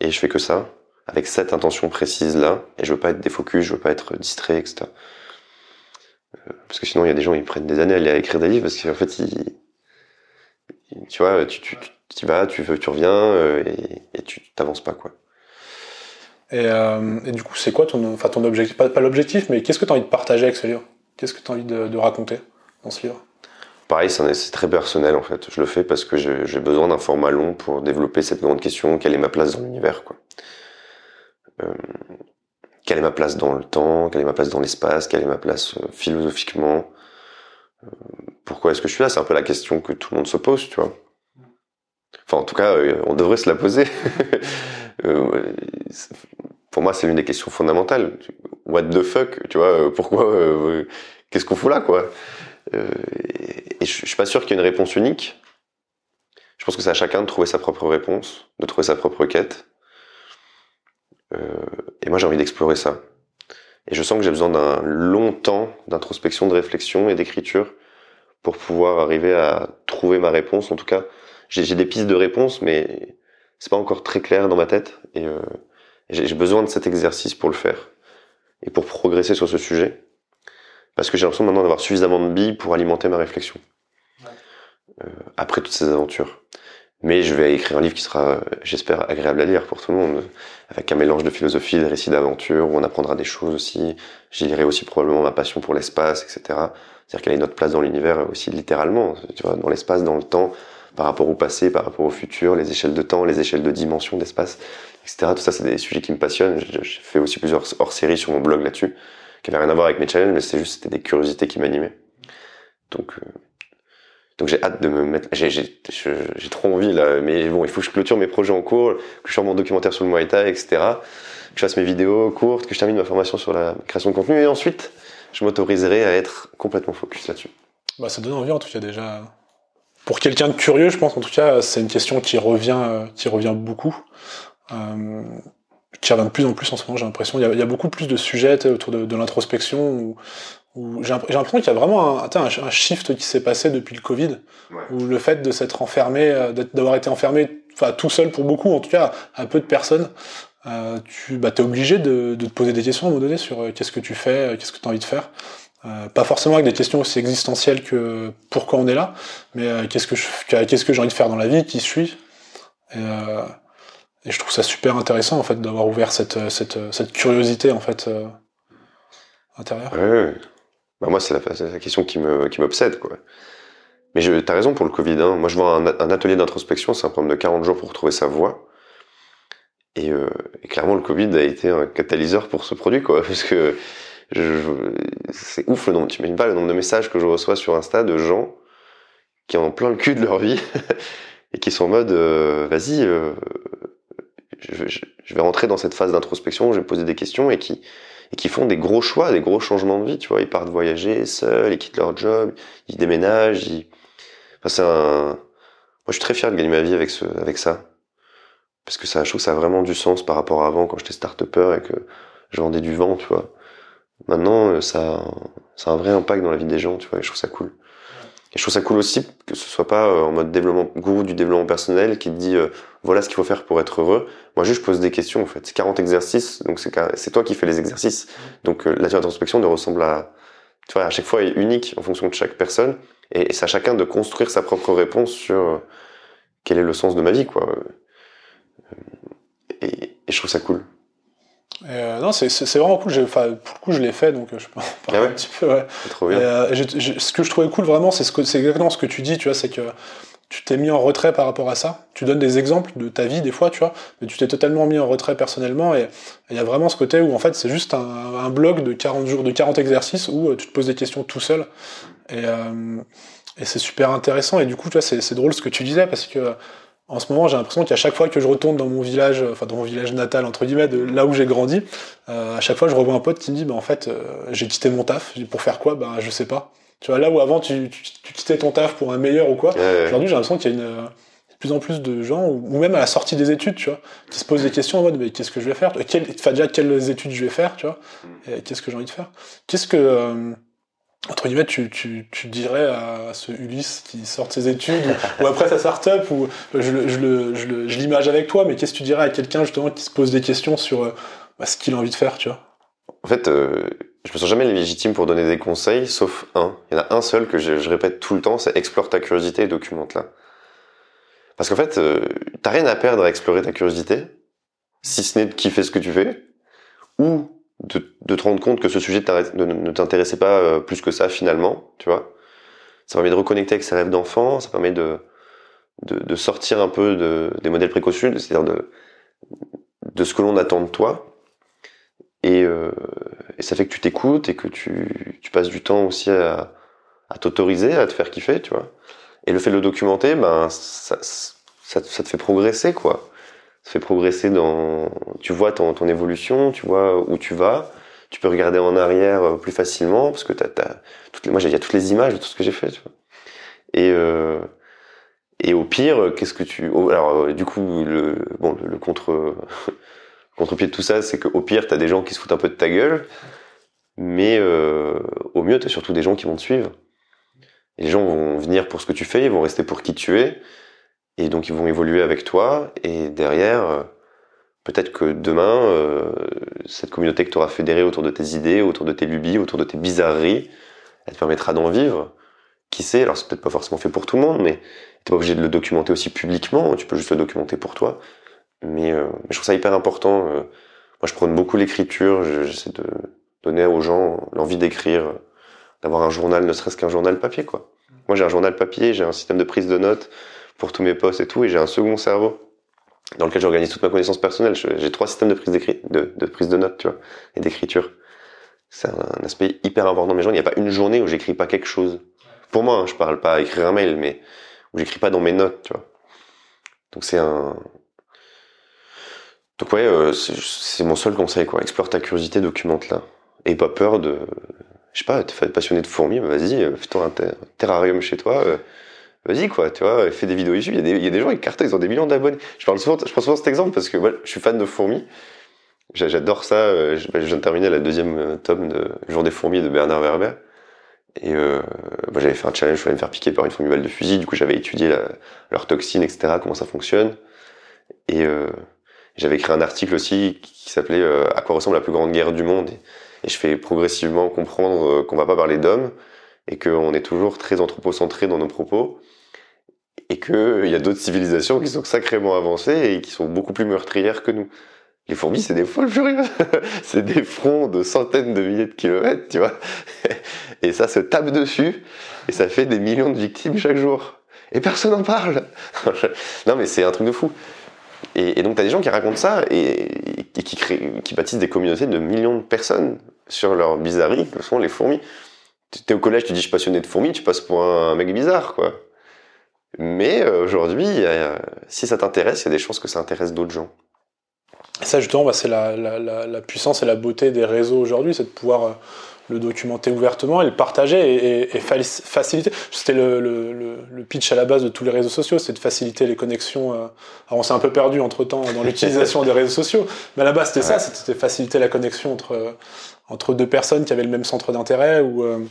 et je fais que ça avec cette intention précise là, et je veux pas être défocus, je veux pas être distrait, etc. Euh, parce que sinon il y a des gens ils prennent des années à aller écrire des livres parce qu'en fait ils tu vois, tu, tu, tu y vas, tu, tu reviens euh, et, et, tu t'avances pas, quoi. Et, euh, et du coup, c'est quoi ton, enfin, ton objectif? Pas, pas l'objectif, mais qu'est-ce que tu as envie de partager avec ce livre? Qu'est-ce que tu as envie de, de, raconter dans ce livre? Pareil, c'est très personnel en fait. Je le fais parce que j'ai besoin d'un format long pour développer cette grande question. Quelle est ma place dans l'univers, quoi? Euh, quelle est ma place dans le temps? Quelle est ma place dans l'espace? Quelle est ma place euh, philosophiquement? Pourquoi est-ce que je suis là? C'est un peu la question que tout le monde se pose, tu vois. Enfin, en tout cas, euh, on devrait se la poser. euh, pour moi, c'est l'une des questions fondamentales. What the fuck, tu vois Pourquoi euh, Qu'est-ce qu'on fout là, quoi? Et je, je suis pas sûr qu'il y ait une réponse unique. Je pense que c'est à chacun de trouver sa propre réponse, de trouver sa propre quête. Et moi, j'ai envie d'explorer ça. Et je sens que j'ai besoin d'un long temps d'introspection, de réflexion et d'écriture pour pouvoir arriver à trouver ma réponse. En tout cas, j'ai des pistes de réponse, mais c'est pas encore très clair dans ma tête. Et euh, j'ai besoin de cet exercice pour le faire et pour progresser sur ce sujet, parce que j'ai l'impression maintenant d'avoir suffisamment de billes pour alimenter ma réflexion euh, après toutes ces aventures. Mais je vais écrire un livre qui sera, j'espère, agréable à lire pour tout le monde, avec un mélange de philosophie, de récits d'aventure, où on apprendra des choses aussi. J'y lirai aussi probablement ma passion pour l'espace, etc. C'est-à-dire quelle est notre place dans l'univers aussi littéralement, tu vois, dans l'espace, dans le temps, par rapport au passé, par rapport au futur, les échelles de temps, les échelles de dimension d'espace, etc. Tout ça, c'est des sujets qui me passionnent. J'ai fait aussi plusieurs hors-séries sur mon blog là-dessus, qui n'avaient rien à voir avec mes challenges, mais c'est juste, des curiosités qui m'animaient. Donc, euh, donc j'ai hâte de me mettre. J'ai trop envie là, mais bon, il faut que je clôture mes projets en cours, que je fasse mon documentaire sur le Muay etc. Que je fasse mes vidéos courtes, que je termine ma formation sur la création de contenu, et ensuite, je m'autoriserai à être complètement focus là-dessus. Bah, ça donne envie en tout cas déjà. Pour quelqu'un de curieux, je pense en tout cas, c'est une question qui revient, qui revient beaucoup. Euh, qui revient de plus en plus en ce moment, j'ai l'impression. Il, y a beaucoup plus de sujets autour de, l'introspection où j'ai l'impression qu'il y a vraiment un, un, un shift qui s'est passé depuis le Covid, ouais. où le fait de s'être enfermé, d'avoir été enfermé, enfin tout seul pour beaucoup, en tout cas à peu de personnes, euh, tu bah, es obligé de, de, te poser des questions à un moment donné sur euh, qu'est-ce que tu fais, euh, qu'est-ce que tu as envie de faire. Euh, pas forcément avec des questions aussi existentielles que pourquoi on est là, mais euh, qu'est-ce que je, qu'est-ce que j'ai envie de faire dans la vie, qui suis. Et, euh, et je trouve ça super intéressant en fait d'avoir ouvert cette, cette, cette curiosité en fait intérieure. Ouais. Bah moi, c'est la, question qui me qui m'obsède, quoi. Mais je, t'as raison pour le Covid. Hein. Moi, je vois un, atelier d'introspection, c'est un problème de 40 jours pour trouver sa voie. Et, euh, clairement, le Covid a été un catalyseur pour ce produit, quoi, parce que c'est ouf le nombre. Tu imagines pas le nombre de messages que je reçois sur Insta de gens qui ont plein le cul de leur vie et qui sont en mode, euh, vas-y, euh, je, je, je, vais rentrer dans cette phase d'introspection, je vais poser des questions et qui et qui font des gros choix, des gros changements de vie. Tu vois, ils partent voyager seuls, ils quittent leur job, ils déménagent. C'est un. Moi, je suis très fier de gagner ma vie avec ce, avec ça parce que ça, je trouve que ça a vraiment du sens par rapport à avant quand j'étais start-upper et que je vendais du vent, tu vois. Maintenant, euh, ça, a un vrai impact dans la vie des gens, tu vois, je trouve ça cool. Et je trouve ça cool aussi que ce soit pas euh, en mode développement, gourou du développement personnel qui te dit euh, voilà ce qu'il faut faire pour être heureux. Moi, juste je pose des questions en fait. C'est 40 exercices, donc c'est toi qui fais les exercices. Donc la d'introspection ne ressemble à, tu vois, à chaque fois est unique en fonction de chaque personne et, c'est à chacun de construire sa propre réponse sur quel est le sens de ma vie, quoi et, je trouve ça cool. Euh, non, c'est vraiment cool. Enfin, pour le coup, je l'ai fait, donc je peux en parler ah ouais. un petit peu. Ouais. Trop bien. Et, euh, je, je, ce que je trouvais cool vraiment, c'est ce que, exactement ce que tu dis. Tu vois, c'est que tu t'es mis en retrait par rapport à ça. Tu donnes des exemples de ta vie des fois, tu vois, mais tu t'es totalement mis en retrait personnellement. Et il y a vraiment ce côté où en fait, c'est juste un, un bloc de 40 jours, de 40 exercices où euh, tu te poses des questions tout seul. Et, euh, et c'est super intéressant. Et du coup, tu vois, c'est drôle ce que tu disais parce que en ce moment, j'ai l'impression qu'à chaque fois que je retourne dans mon village, enfin dans mon village natal entre guillemets, de là où j'ai grandi, euh, à chaque fois je revois un pote qui me dit, bah en fait, euh, j'ai quitté mon taf. Pour faire quoi? Bah je sais pas. Tu vois, là où avant tu, tu, tu quittais ton taf pour un meilleur ou quoi, Ouais, aujourd'hui j'ai l'impression qu'il y a une euh, de plus en plus de gens, ou ou même à la sortie des études, tu vois, qui se posent des questions en mode, mais qu'est-ce que je vais faire? Quelle, Enfin déjà quelles études je vais faire, tu vois? Et qu'est-ce que j'ai envie de faire? Qu'est-ce que euh, entre guillemets, tu, tu, tu dirais à ce Ulysse qui sort de ses études ou, ou après sa start-up ou je, l'image avec toi, mais qu'est-ce que tu dirais à quelqu'un justement qui se pose des questions sur euh, bah, ce qu'il a envie de faire, tu vois? En fait, euh, je me sens jamais légitime pour donner des conseils, sauf un. Il y en a un seul que je, je répète tout le temps, c'est explore ta curiosité et documente-la. Parce qu'en fait, euh, t'as rien à perdre à explorer ta curiosité, si ce n'est de kiffer ce que tu fais, ou de, te rendre compte que ce sujet ne, t'intéressait pas euh, plus que ça finalement, tu vois. Ça permet de reconnecter avec ses rêves d'enfant, ça permet de, de, sortir un peu de, des modèles préconçus, c'est-à-dire de, de ce que l'on attend de toi. Et, euh, ça fait que tu t'écoutes et que tu, passes du temps aussi à, à t'autoriser, à te faire kiffer, tu vois. Et le fait de le documenter, ben, ça, ça, ça te fait progresser, quoi. Ça fait progresser dans, tu vois ton, ton évolution, tu vois où tu vas. Tu peux regarder en arrière euh, plus facilement parce que t'as, t'as toutes les, moi, j'ai- toutes les images de tout ce que j'ai fait, tu vois. Et, euh, et au pire, qu'est-ce que tu, alors, euh, du coup, le, bon, le, le contre, contre-pied de tout ça, c'est qu'au pire, t'as des gens qui se foutent un peu de ta gueule, mais euh, au mieux, t'as surtout des gens qui vont te suivre. Les gens vont venir pour ce que tu fais, ils vont rester pour qui tu es, et donc ils vont évoluer avec toi, et derrière, euh, peut-être que demain, euh, cette communauté que tu auras fédérée autour de tes idées, autour de tes lubies, autour de tes bizarreries, elle te permettra d'en vivre. Qui sait, alors c'est peut-être pas forcément fait pour tout le monde, mais t'es pas obligé de le documenter aussi publiquement, tu peux juste le documenter pour toi. Mais, euh, mais je trouve ça hyper important. euh. moi, je prône beaucoup l'écriture. je- J'essaie de donner aux gens l'envie d'écrire, d'avoir un journal, ne serait-ce qu'un journal papier, quoi. Moi, j'ai un journal papier, j'ai un système de prise de notes pour tous mes posts et tout, et j'ai un second cerveau dans lequel j'organise toute ma connaissance personnelle. J'ai trois systèmes de prise, de, de prise de notes, tu vois, et d'écriture. C'est un, aspect hyper important mes journées. Il n'y a pas une journée où j'écris pas quelque chose. Pour moi, hein, je parle pas à écrire un mail, mais où j'écris pas dans mes notes, tu vois. Donc c'est un, donc ouais, euh, c'est mon seul conseil, quoi. Explore ta curiosité, documente-la. Et pas peur de... Je sais pas, t'es passionné de fourmis, bah vas-y, euh, fais-toi un ter- terrarium chez toi. euh, Vas-y, quoi, tu vois, fais des vidéos YouTube. Il y, a des- il y a des gens qui cartonnent, ils ont des millions d'abonnés. Je parle souvent, je prends souvent cet exemple parce que moi, je suis fan de fourmis. J'a- J'adore ça. euh, Je, bah, je viens de terminer la deuxième euh, tome de jour des fourmis de Bernard Werber. Et euh, bah, j'avais fait un challenge, je voulais me faire piquer par une fourmi balle de fusil. Du coup, j'avais étudié la, leurs toxines, etc., comment ça fonctionne. Et euh, j'avais écrit un article aussi qui s'appelait euh, À quoi ressemble la plus grande guerre du monde? Et, et je fais progressivement comprendre euh, qu'on va pas parler d'hommes et qu'on est toujours très anthropocentré dans nos propos et qu'il y a d'autres civilisations qui sont sacrément avancées et qui sont beaucoup plus meurtrières que nous. Les fourmis, c'est des folles furieuses. c'est des fronts de centaines de milliers de kilomètres, tu vois. Et ça se tape dessus et ça fait des millions de victimes chaque jour. Et personne n'en parle. non, mais c'est un truc de fou. Et, et donc, t'as des gens qui racontent ça et, qui, créent, qui bâtissent des communautés de millions de personnes sur leur bizarrerie, que sont les fourmis. T'es au collège, tu dis je suis passionné de fourmis, tu passes pour un mec bizarre, quoi. Mais euh, aujourd'hui, si ça t'intéresse, il y a des chances que ça intéresse d'autres gens. Et ça, justement, bah, c'est la, la, la, la puissance et la beauté des réseaux aujourd'hui, c'est de pouvoir euh, le documenter ouvertement et le partager et, et- et fali- faciliter. C'était le, le, le, le pitch à la base de tous les réseaux sociaux, c'est de faciliter les connexions. euh. Alors, on s'est un peu perdu entre temps dans l'utilisation des réseaux sociaux, mais à la base, c'était ça, c'était faciliter la connexion entre, entre deux personnes qui avaient le même centre d'intérêt ou, euh,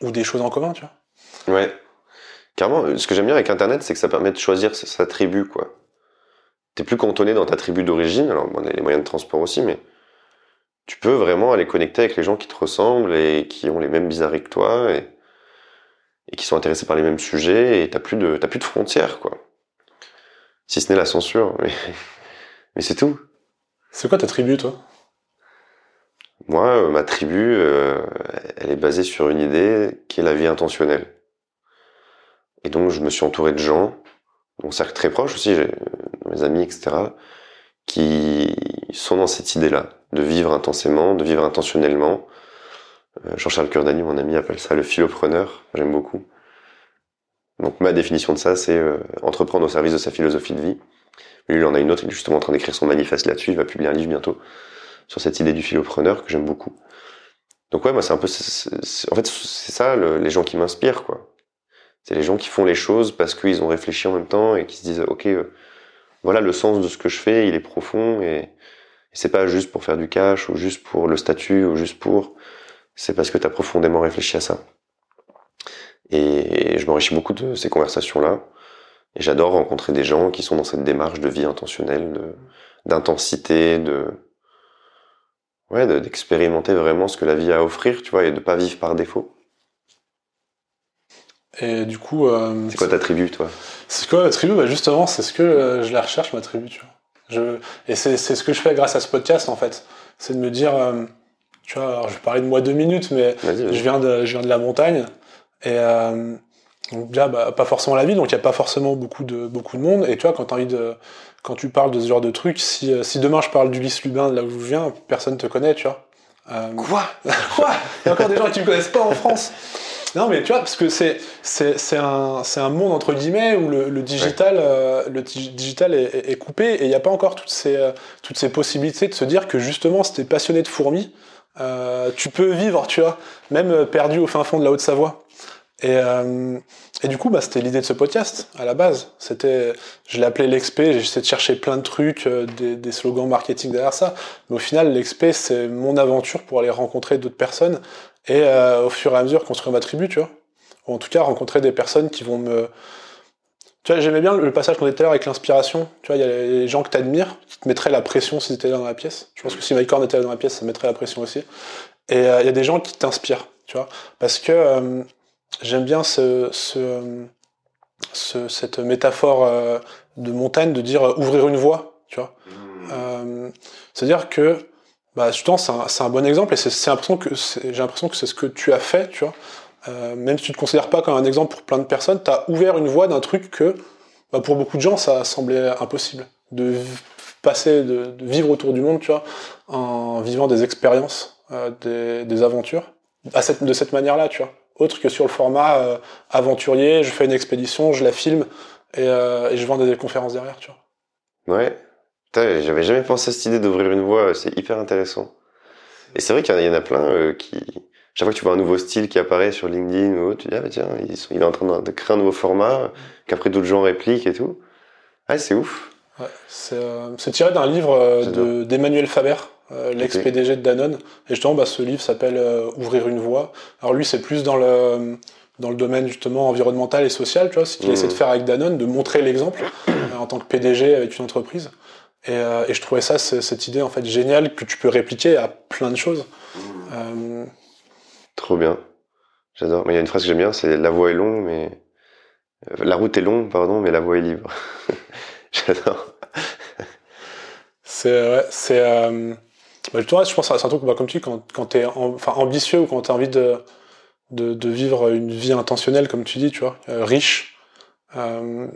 ou des choses en commun, tu vois. Ouais. Carrément, euh, ce que j'aime bien avec Internet, c'est que ça permet de choisir sa, tribu, quoi. T'es plus cantonné dans ta tribu d'origine, alors on a les moyens de transport aussi, mais tu peux vraiment aller connecter avec les gens qui te ressemblent et qui ont les mêmes bizarreries que toi et, et qui sont intéressés par les mêmes sujets et t'as plus de, t'as plus de frontières, quoi. Si ce n'est la censure, mais, mais c'est tout. C'est quoi ta tribu, toi? Moi, euh, ma tribu, euh, elle est basée sur une idée qui est la vie intentionnelle. Et donc, je me suis entouré de gens, mon cercle très proche aussi, euh, mes amis, etc., qui sont dans cette idée-là, de vivre intensément, de vivre intentionnellement. Jean-Charles Curdani, mon ami, appelle ça le philopreneur. J'aime beaucoup. Donc, ma définition de ça, c'est entreprendre au service de sa philosophie de vie. Lui, il en a une autre, il est justement en train d'écrire son manifeste là-dessus, il va publier un livre bientôt sur cette idée du philopreneur que j'aime beaucoup. Donc ouais, moi c'est un peu, en fait c'est ça le- les gens qui m'inspirent quoi. C'est les gens qui font les choses parce qu'ils ont réfléchi en même temps et qui se disent ok, euh, voilà le sens de ce que je fais, il est profond et, et c'est pas juste pour faire du cash ou juste pour le statut ou juste pour, c'est parce que tu as profondément réfléchi à ça. Et, je m'enrichis beaucoup de ces conversations là. Et j'adore rencontrer des gens qui sont dans cette démarche de vie intentionnelle, d'intensité, de ouais, de- d'expérimenter vraiment ce que la vie a à offrir, tu vois, et de pas vivre par défaut. Et du coup, euh, C'est quoi ta tribu, toi? C'est quoi la tribu? Bah Justement, c'est ce que euh, je la recherche, ma tribu, tu vois. Je, et c'est ce que je fais grâce à ce podcast, en fait. C'est de me dire, euh, tu vois, alors je vais parler de moi deux minutes, mais je viens de, je viens de la montagne. Et donc déjà, bah, pas forcément la ville, donc il n'y a pas forcément beaucoup de, beaucoup de monde. Et tu vois, quand, t'as envie de, quand tu parles de ce genre de truc, si, euh, si demain je parle d'Ulysse Lubin, de là où je viens, personne te connaît, tu vois. Euh, Quoi? Quoi? Il y a encore des gens qui me connaissent pas en France. Non, mais tu vois, parce que c'est c'est c'est un c'est un monde entre guillemets où le, le digital euh, le di- digital est, est- est coupé et il n'y a pas encore toutes ces euh, toutes ces possibilités de se dire que justement, si t'es passionné de fourmis, tu peux vivre, tu vois, même perdu au fin fond de la Haute-Savoie. Et, et du coup, bah, c'était l'idée de ce podcast à la base. C'était, je l'ai appelé l'expé. J'ai essayé de chercher plein de trucs, euh, des, slogans marketing derrière ça. Mais au final, l'expé, c'est mon aventure pour aller rencontrer d'autres personnes et euh, au fur et à mesure construire ma tribu, tu vois. Ou en tout cas rencontrer des personnes qui vont me. Tu vois, j'aimais bien le passage qu'on était tout à l'heure avec l'inspiration. Tu vois, il y a les gens que tu qui te mettraient la pression si tu étais dans la pièce. Je pense que si Mike Horn était dans la pièce, ça mettrait la pression aussi. Et euh, il y a des gens qui t'inspirent, tu vois. Parce que euh, j'aime bien ce, ce, ce- cette métaphore euh, de montagne de dire euh, ouvrir une voie, tu vois. Euh, C'est-à-dire que, bah, justement, c'est un, c'est un bon exemple et c'est l'impression que j'ai l'impression que c'est ce que tu as fait, tu vois. Même si tu te considères pas comme un exemple pour plein de personnes, tu as ouvert une voie d'un truc que, bah, pour beaucoup de gens, ça semblait impossible. De passer, de, de vivre autour du monde, tu vois, en vivant des expériences, des, des aventures, à cette, de cette manière-là, tu vois. Autre que sur le format euh, aventurier, je fais une expédition, je la filme et, euh, et je vends des conférences derrière, tu vois. Ouais. J'avais jamais pensé à cette idée d'ouvrir une voie, c'est hyper intéressant. Et c'est vrai qu'il y en a- il plein euh, qui... Chaque fois que tu vois un nouveau style qui apparaît sur LinkedIn ou autre, tu dis, ah bah tiens, ils sont- il est en train de, créer un nouveau format, qu'après d'autres gens répliquent et tout. Ouais, c'est ouf. Ouais, c'est euh, tiré d'un livre euh, d'Emmanuel Faber, euh, l'ex-PDG de Danone. Et justement, bah, ce livre s'appelle euh, Ouvrir une voie. Alors lui, c'est plus dans le, dans le domaine justement environnemental et social, tu vois, ce qu'il Mhm. essaie de faire avec Danone, de montrer l'exemple euh, en tant que PDG avec une entreprise. Et, et je trouvais ça, cette idée en fait géniale que tu peux répliquer à plein de choses. Euh, Trop bien. J'adore. Mais il y a une phrase que j'aime bien, c'est la voie est longue, mais la route est longue, pardon, mais la voie est libre. J'adore. C'est ouais, c'est bah, tu vois, je pense que c'est un truc bah, comme tu dis quand quand t'es enfin ambitieux ou quand t'as envie de, de de vivre une vie intentionnelle comme tu dis, tu vois, euh, riche. euh,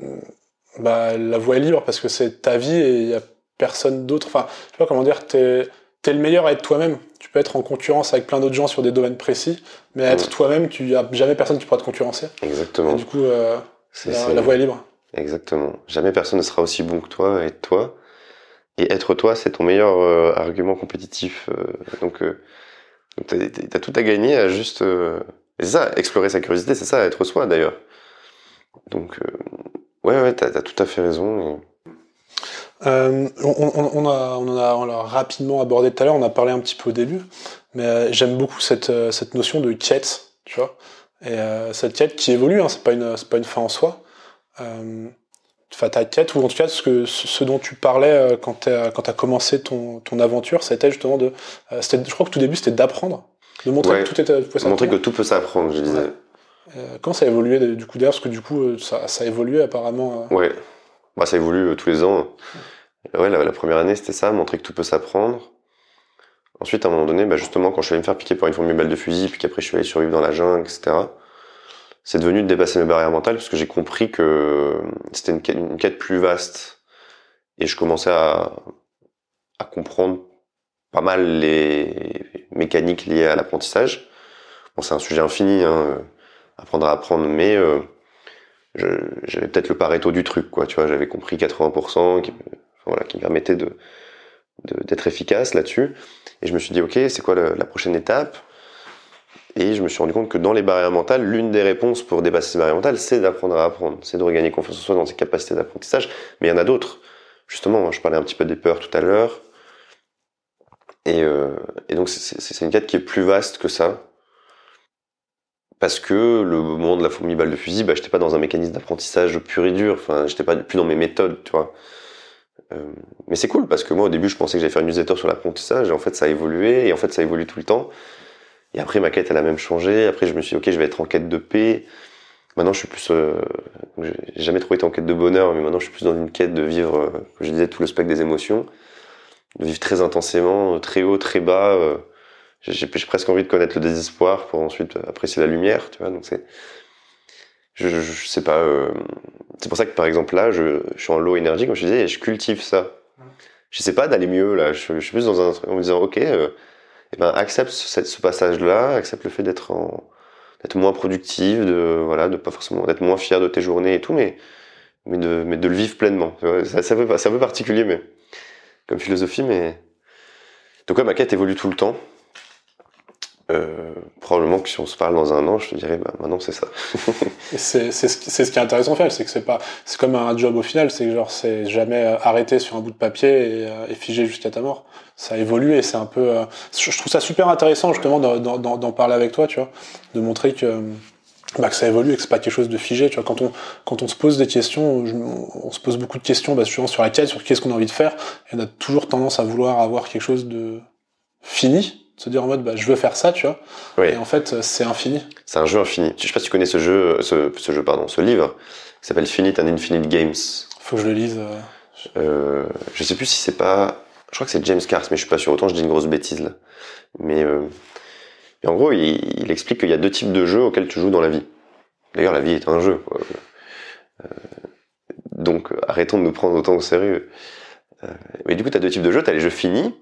bah, la voie est libre parce que c'est ta vie et il y a personne d'autre. Enfin, tu vois comment dire, t'es es le meilleur à être toi-même. Tu peux être en concurrence avec plein d'autres gens sur des domaines précis, mais à être Mm. toi-même, tu y a jamais personne qui pourra te concurrencer. Exactement. Et du coup, euh, la, la voie est libre. Exactement. Jamais personne ne sera aussi bon que toi, être toi. Et être toi, c'est ton meilleur euh, argument compétitif. euh, donc, euh, t'as, t'as tout à gagner à juste. euh, c'est ça, explorer sa curiosité, c'est ça, être soi d'ailleurs. Donc, ouais, ouais, t'as, t'as tout à fait raison. on, on- a, on a, rapidement abordé tout à l'heure, on a parlé un petit peu au début, mais j'aime beaucoup cette, cette notion de quête, tu vois. Et cette quête qui évolue, hein, c'est pas c'est pas une fin en soi. Enfin, ta quête, ou en tout cas, ce, que, ce dont tu parlais euh, quand quand t'as commencé ton, ton aventure, c'était justement de. euh, je crois que tout début, c'était d'apprendre, de montrer Ouais. que tout était. pouvait Montrer que tout peut s'apprendre, je disais. Ouais. Euh, ça a évolué du coup d'ailleurs Parce que du coup, ça, ça a évolué apparemment. Ouais. Bah, ça évolue tous les ans. Ouais, la, la première année, c'était ça, montrer que tout peut s'apprendre. Ensuite, à un moment donné, bah, justement, quand je suis allé me faire piquer par une fourmi balle de fusil, puis qu'après je suis allé survivre dans la jungle, etc., c'est devenu de dépasser mes barrières mentales, parce que j'ai compris que c'était une quête, plus vaste. Et je commençais à, à comprendre pas mal les mécaniques liées à l'apprentissage. Bon, c'est un sujet infini, hein, euh, apprendre à apprendre, mais euh, j'avais peut-être le pareto du truc, quoi. Tu vois, j'avais compris 80%, qui, voilà, qui me permettait de d'être efficace là-dessus. Et je me suis dit, ok, c'est quoi la prochaine étape? Et je me suis rendu compte que dans les barrières mentales, l'une des réponses pour dépasser ces barrières mentales, c'est d'apprendre à apprendre, c'est de regagner confiance en soi dans ses capacités d'apprentissage. Mais il y en a d'autres. Justement, je parlais un petit peu des peurs tout à l'heure. Et, euh, donc, c'est une quête qui est plus vaste que ça. Parce que le moment de la fourmi balle de fusil, bah, j'étais pas dans un mécanisme d'apprentissage pur et dur. Enfin, j'étais pas plus dans mes méthodes, tu vois. Euh, mais c'est cool parce que moi, au début, je pensais que j'allais faire une newsletter sur l'apprentissage et en fait, ça a évolué et en fait, ça évolue tout le temps. Et après, ma quête, elle a même changé. Après, je me suis dit, ok, je vais être en quête de paix. Maintenant, je suis plus. Euh, j'ai jamais trop été en quête de bonheur, mais maintenant, je suis plus dans une quête de vivre, euh, comme je disais, tout le spectre des émotions, de vivre très intensément, euh, très haut, très bas. euh, j'ai presque envie de connaître le désespoir pour ensuite apprécier la lumière, tu vois. Donc c'est, je, je, je sais pas. c'est pour ça que par exemple là, je, je suis en low énergie, comme je disais, et je cultive ça. Je sais pas d'aller mieux là. Je, suis plus dans un truc en me disant, ok, eh ben accepte ce, passage-là, accepte le fait d'être moins productive, de voilà, de pas forcément d'être moins fier de tes journées et tout, mais mais de le vivre pleinement. Un peu c'est un peu particulier, mais comme philosophie, mais donc ouais, ma quête évolue tout le temps. Euh, probablement que si on se parle dans un an, je te dirais, bah maintenant c'est ça. C'est ce, ce qui est intéressant au final, c'est que c'est pas, c'est comme un job au final, c'est que genre c'est jamais euh, arrêté sur un bout de papier et, euh, figé jusqu'à ta mort. Ça évolue et c'est un peu, euh, je trouve ça super intéressant justement d'en- parler avec toi, tu vois, de montrer que bah, que ça évolue et que c'est pas quelque chose de figé, tu vois. Quand on quand on se pose des questions, on se pose beaucoup de questions, bah, souvent sur la quête, sur qu'est-ce qu'on a envie de faire, et on a toujours tendance à vouloir avoir quelque chose de fini, se dire en mode bah je veux faire ça, tu vois. Et en fait c'est infini. C'est un jeu infini. Je sais pas si tu connais ce jeu, ce, ce jeu, pardon, ce livre, qui s'appelle Finite and Infinite Games. Faut que je le lise. euh. Euh, je sais plus si c'est pas, je crois que c'est James Cars, mais je suis pas sûr. Autant je dis une grosse bêtise là. Mais, euh, en gros, il, il explique qu'il y a deux types de jeux auxquels tu joues dans la vie. D'ailleurs, la vie est un jeu. Quoi. Euh, donc, arrêtons de nous prendre autant au sérieux. Euh, mais du coup, tu as deux types de jeux. Tu as les jeux finis.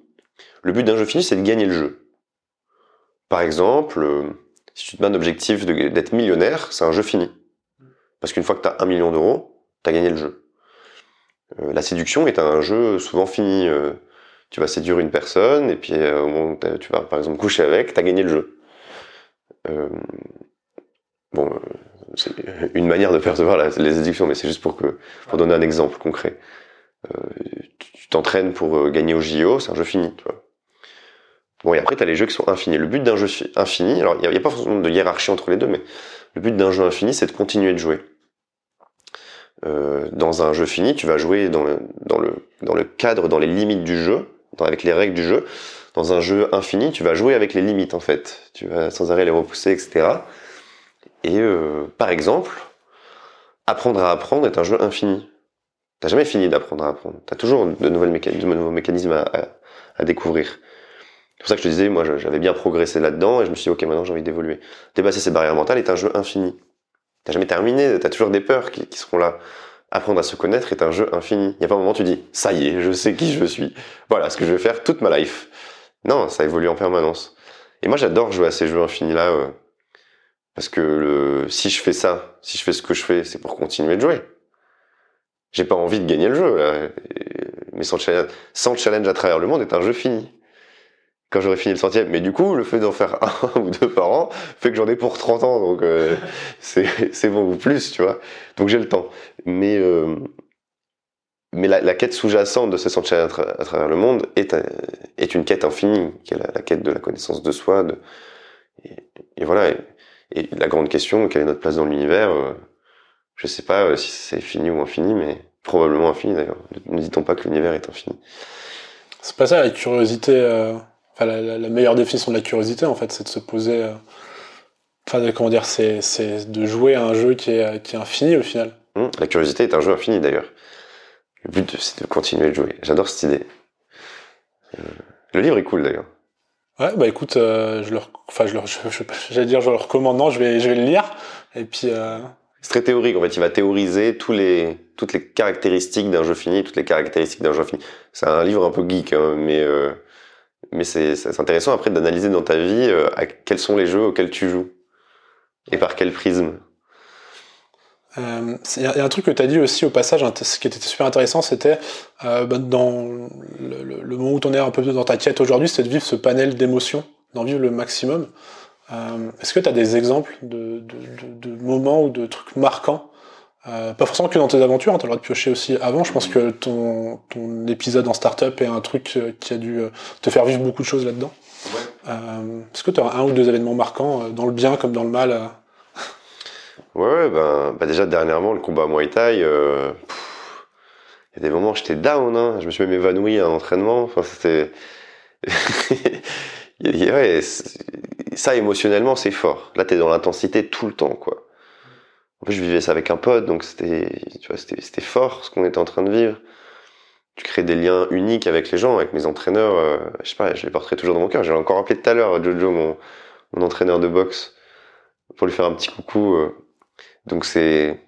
Le but d'un jeu fini, c'est de gagner le jeu. Par exemple, euh, si tu te mets un objectif d'être millionnaire, c'est un jeu fini. Parce qu'une fois que tu as un million d'euros, tu as gagné le jeu. Euh, la séduction est un jeu souvent fini. Euh, tu vas séduire une personne et puis au moment où tu vas par exemple coucher avec, tu as gagné le jeu. Bon, c'est une manière de percevoir les séductions, mais c'est juste pour pour donner un exemple concret. Tu t'entraînes pour gagner au JO, c'est un jeu fini, tu vois. Bon, et après, tu as les jeux qui sont infinis. Le but d'un jeu fi- infini, alors il n'y a, pas forcément de hiérarchie entre les deux, mais le but d'un jeu infini, c'est de continuer de jouer. Euh, dans un jeu fini, tu vas jouer dans le, dans le, dans le cadre, dans les limites du jeu, avec les règles du jeu. Dans un jeu infini, tu vas jouer avec les limites, en fait. Tu vas sans arrêt les repousser, etc. Et euh, par exemple, apprendre à apprendre est un jeu infini. T'as jamais fini d'apprendre à apprendre. T'as toujours de, nouvelles méca- de nouveaux mécanismes à, à- à découvrir. C'est pour ça que je te disais, moi, j'avais bien progressé là-dedans et je me suis dit, ok, maintenant j'ai envie d'évoluer. Dépasser ces barrières mentales est un jeu infini. T'as jamais terminé, t'as toujours des peurs qui, seront là. apprendre à se connaître est un jeu infini. Il n'y a pas un moment où tu dis, ça y est, je sais qui je suis. Voilà ce que je vais faire toute ma life. Non, ça évolue en permanence. Et moi, j'adore jouer à ces jeux infinis-là, euh, parce que si je fais ça, si je fais ce que je fais, c'est pour continuer de jouer. J'ai pas envie de gagner le jeu. Mais sans challenge, sans challenge à travers le monde est un jeu fini. Quand j'aurai fini le centième. Mais du coup, le fait d'en faire un ou deux par an fait que j'en ai pour 30 ans, donc euh, c'est bon ou plus, tu vois. Donc j'ai le temps. Mais euh, mais la, la, quête sous-jacente de 100 challenges à, travers le monde est, est une quête infinie, qui est la, quête de la connaissance de soi. De, et, voilà. Et, la grande question, quelle est notre place dans l'univers euh, Je sais pas euh, si c'est fini ou infini, mais probablement infini d'ailleurs. Ne dit-on pas que l'univers est infini C'est pas ça la curiosité. Enfin, la, la, la, meilleure définition de la curiosité, en fait, c'est de se poser. Euh, enfin, comment dire, c'est de jouer à un jeu qui est, qui est infini au final. Hum, la curiosité est un jeu infini d'ailleurs. Le but, c'est de continuer de jouer. J'adore cette idée. Euh, le livre est cool d'ailleurs. Ouais, bah écoute, euh, je le, enfin, je le, j'allais dire, je le recommande, non, je vais, je vais le lire. Et puis. Euh... C'est très théorique. En fait, il va théoriser tous les, toutes les caractéristiques d'un jeu fini, toutes les caractéristiques d'un jeu fini. C'est un livre un peu geek, hein, mais euh, mais c'est, intéressant après d'analyser dans ta vie euh, quels sont les jeux auxquels tu joues et par quel prisme. Il euh, y, a un truc que tu as dit aussi au passage, ce qui était super intéressant, c'était euh, bah, dans le, moment où tu es un peu dans ta quête aujourd'hui, c'est de vivre ce panel d'émotions, d'en vivre le maximum. Est-ce que tu as des exemples de, de, moments ou de trucs marquants euh, Pas forcément que dans tes aventures, hein, tu as le droit de piocher aussi avant. Je pense que ton, ton épisode en startup est un truc qui a dû te faire vivre beaucoup de choses là-dedans. Ouais. Est-ce que tu as un ou deux événements marquants, dans le bien comme dans le mal Ouais, ben, déjà dernièrement le combat Muay Thai, euh, il y a des moments où j'étais down, hein. je me suis même évanoui à l'entraînement. Enfin, c'était, ouais, ça émotionnellement c'est fort. Là, t'es dans l'intensité tout le temps, quoi. En plus, je vivais ça avec un pote, donc c'était, tu vois, c'était, fort ce qu'on était en train de vivre. Tu crées des liens uniques avec les gens, avec mes entraîneurs. Euh, je sais pas, je les porterai toujours dans mon cœur. J'ai encore appelé tout à l'heure Jojo, mon, mon entraîneur de boxe, pour lui faire un petit coucou. Euh, donc c'est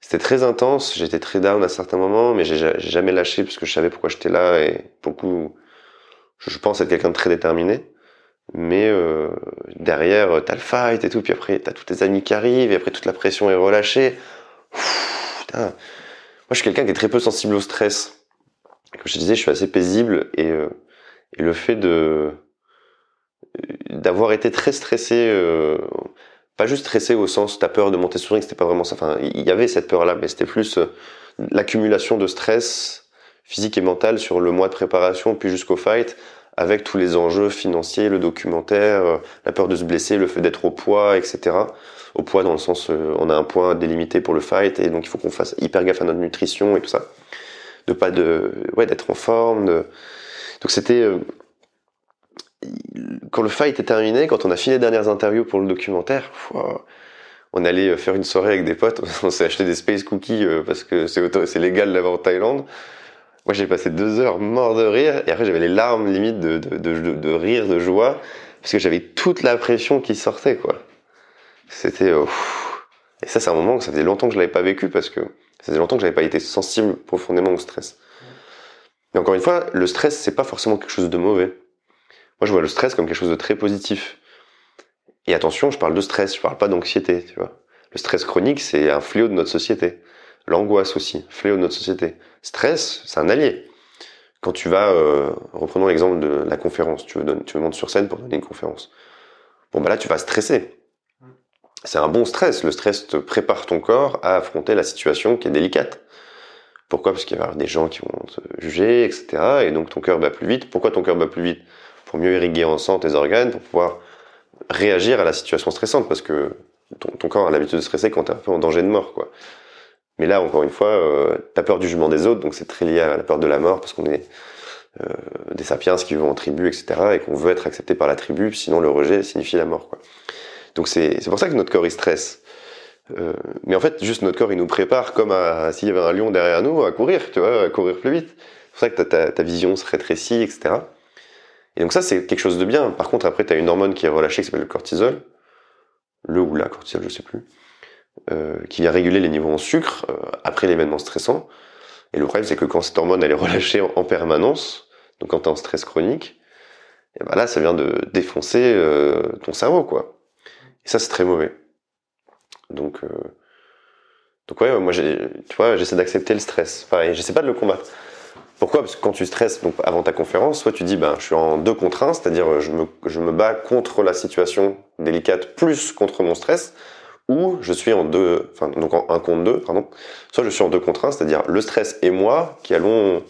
c'était très intense. J'étais très down à certains moments, mais j'ai jamais lâché parce que je savais pourquoi j'étais là et beaucoup. Je pense être quelqu'un de très déterminé. Mais euh, derrière, t'as le fight et tout, puis après t'as tous tes amis qui arrivent, et après toute la pression est relâchée. Moi, je suis quelqu'un qui est très peu sensible au stress. Comme je te disais, je suis assez paisible et, euh, le fait d'avoir été très stressé euh, pas juste stressé au sens t'as peur de monter sur ring, c'était pas vraiment ça. Enfin, il y avait cette peur-là, mais c'était plus euh, l'accumulation de stress physique et mental sur le mois de préparation, puis jusqu'au fight, avec tous les enjeux financiers, le documentaire, euh, la peur de se blesser, le fait d'être au poids, etc. Au poids dans le sens, euh, on a un point délimité pour le fight, et donc il faut qu'on fasse hyper gaffe à notre nutrition et tout ça. De pas de, d'être en forme. Donc c'était quand le fight est terminé, quand on a fini les dernières interviews pour le documentaire, on allait faire une soirée avec des potes, on s'est acheté des space cookies euh, parce que c'est légal d'avoir en Thaïlande. Moi j'ai passé deux heures mort de rire et après j'avais les larmes limite de, de, de, rire, de joie parce que j'avais toute la pression qui sortait quoi. C'était euh, et ça c'est un moment que ça faisait longtemps que je l'avais pas vécu parce que ça faisait longtemps que j'avais pas été sensible profondément au stress. Mais encore une fois, le stress c'est pas forcément quelque chose de mauvais. Moi, je vois le stress comme quelque chose de très positif. Et attention, je parle de stress, je parle pas d'anxiété, tu vois. Le stress chronique, c'est un fléau de notre société. L'angoisse aussi, fléau de notre société. Stress, c'est un allié. Quand tu vas, euh, reprenons l'exemple de la conférence, tu veux, tu monter sur scène pour donner une conférence. Bon, bah là, tu vas stresser. C'est un bon stress. Le stress te prépare ton corps à affronter la situation qui est délicate. Pourquoi? Parce qu'il va y avoir des gens qui vont te juger, etc. Et donc ton cœur bat plus vite. Pourquoi ton cœur bat plus vite? Pour mieux irriguer en sang tes organes, pour pouvoir réagir à la situation stressante, parce que ton, ton corps a l'habitude de stresser quand t'es un peu en danger de mort, quoi. Mais là, encore une fois, euh, t'as peur du jugement des autres, donc c'est très lié à la peur de la mort, parce qu'on est euh, des sapiens qui vont en tribu, etc., et qu'on veut être accepté par la tribu, sinon le rejet signifie la mort, quoi. Donc c'est pour ça que notre corps il stresse. Euh, mais en fait, juste notre corps il nous prépare comme à s'il y avait un lion derrière nous à courir, tu vois, à courir plus vite. C'est pour ça que ta, ta, vision se rétrécit, etc. Et donc ça, c'est quelque chose de bien. Par contre, après, tu as une hormone qui est relâchée qui s'appelle le cortisol. Le ou la cortisol, je sais plus. Euh, qui vient réguler les niveaux en sucre euh, après l'événement stressant. Et le problème, c'est que quand cette hormone elle est relâchée en, en permanence, donc quand tu es en stress chronique, et ben là, ça vient de défoncer euh, ton cerveau, quoi. Et ça, c'est très mauvais. Donc, donc ouais, moi, tu vois, j'essaie d'accepter le stress. Pareil, j'essaie pas de le combattre. Pourquoi? Parce que quand tu stresses donc, avant ta conférence, soit tu dis, ben, je suis en deux contre un, c'est-à-dire je me, je me bats contre la situation délicate plus contre mon stress, ou je suis en deux, enfin donc en un contre deux, pardon. Soit je suis en deux contre un, c'est-à-dire le stress et moi qui allons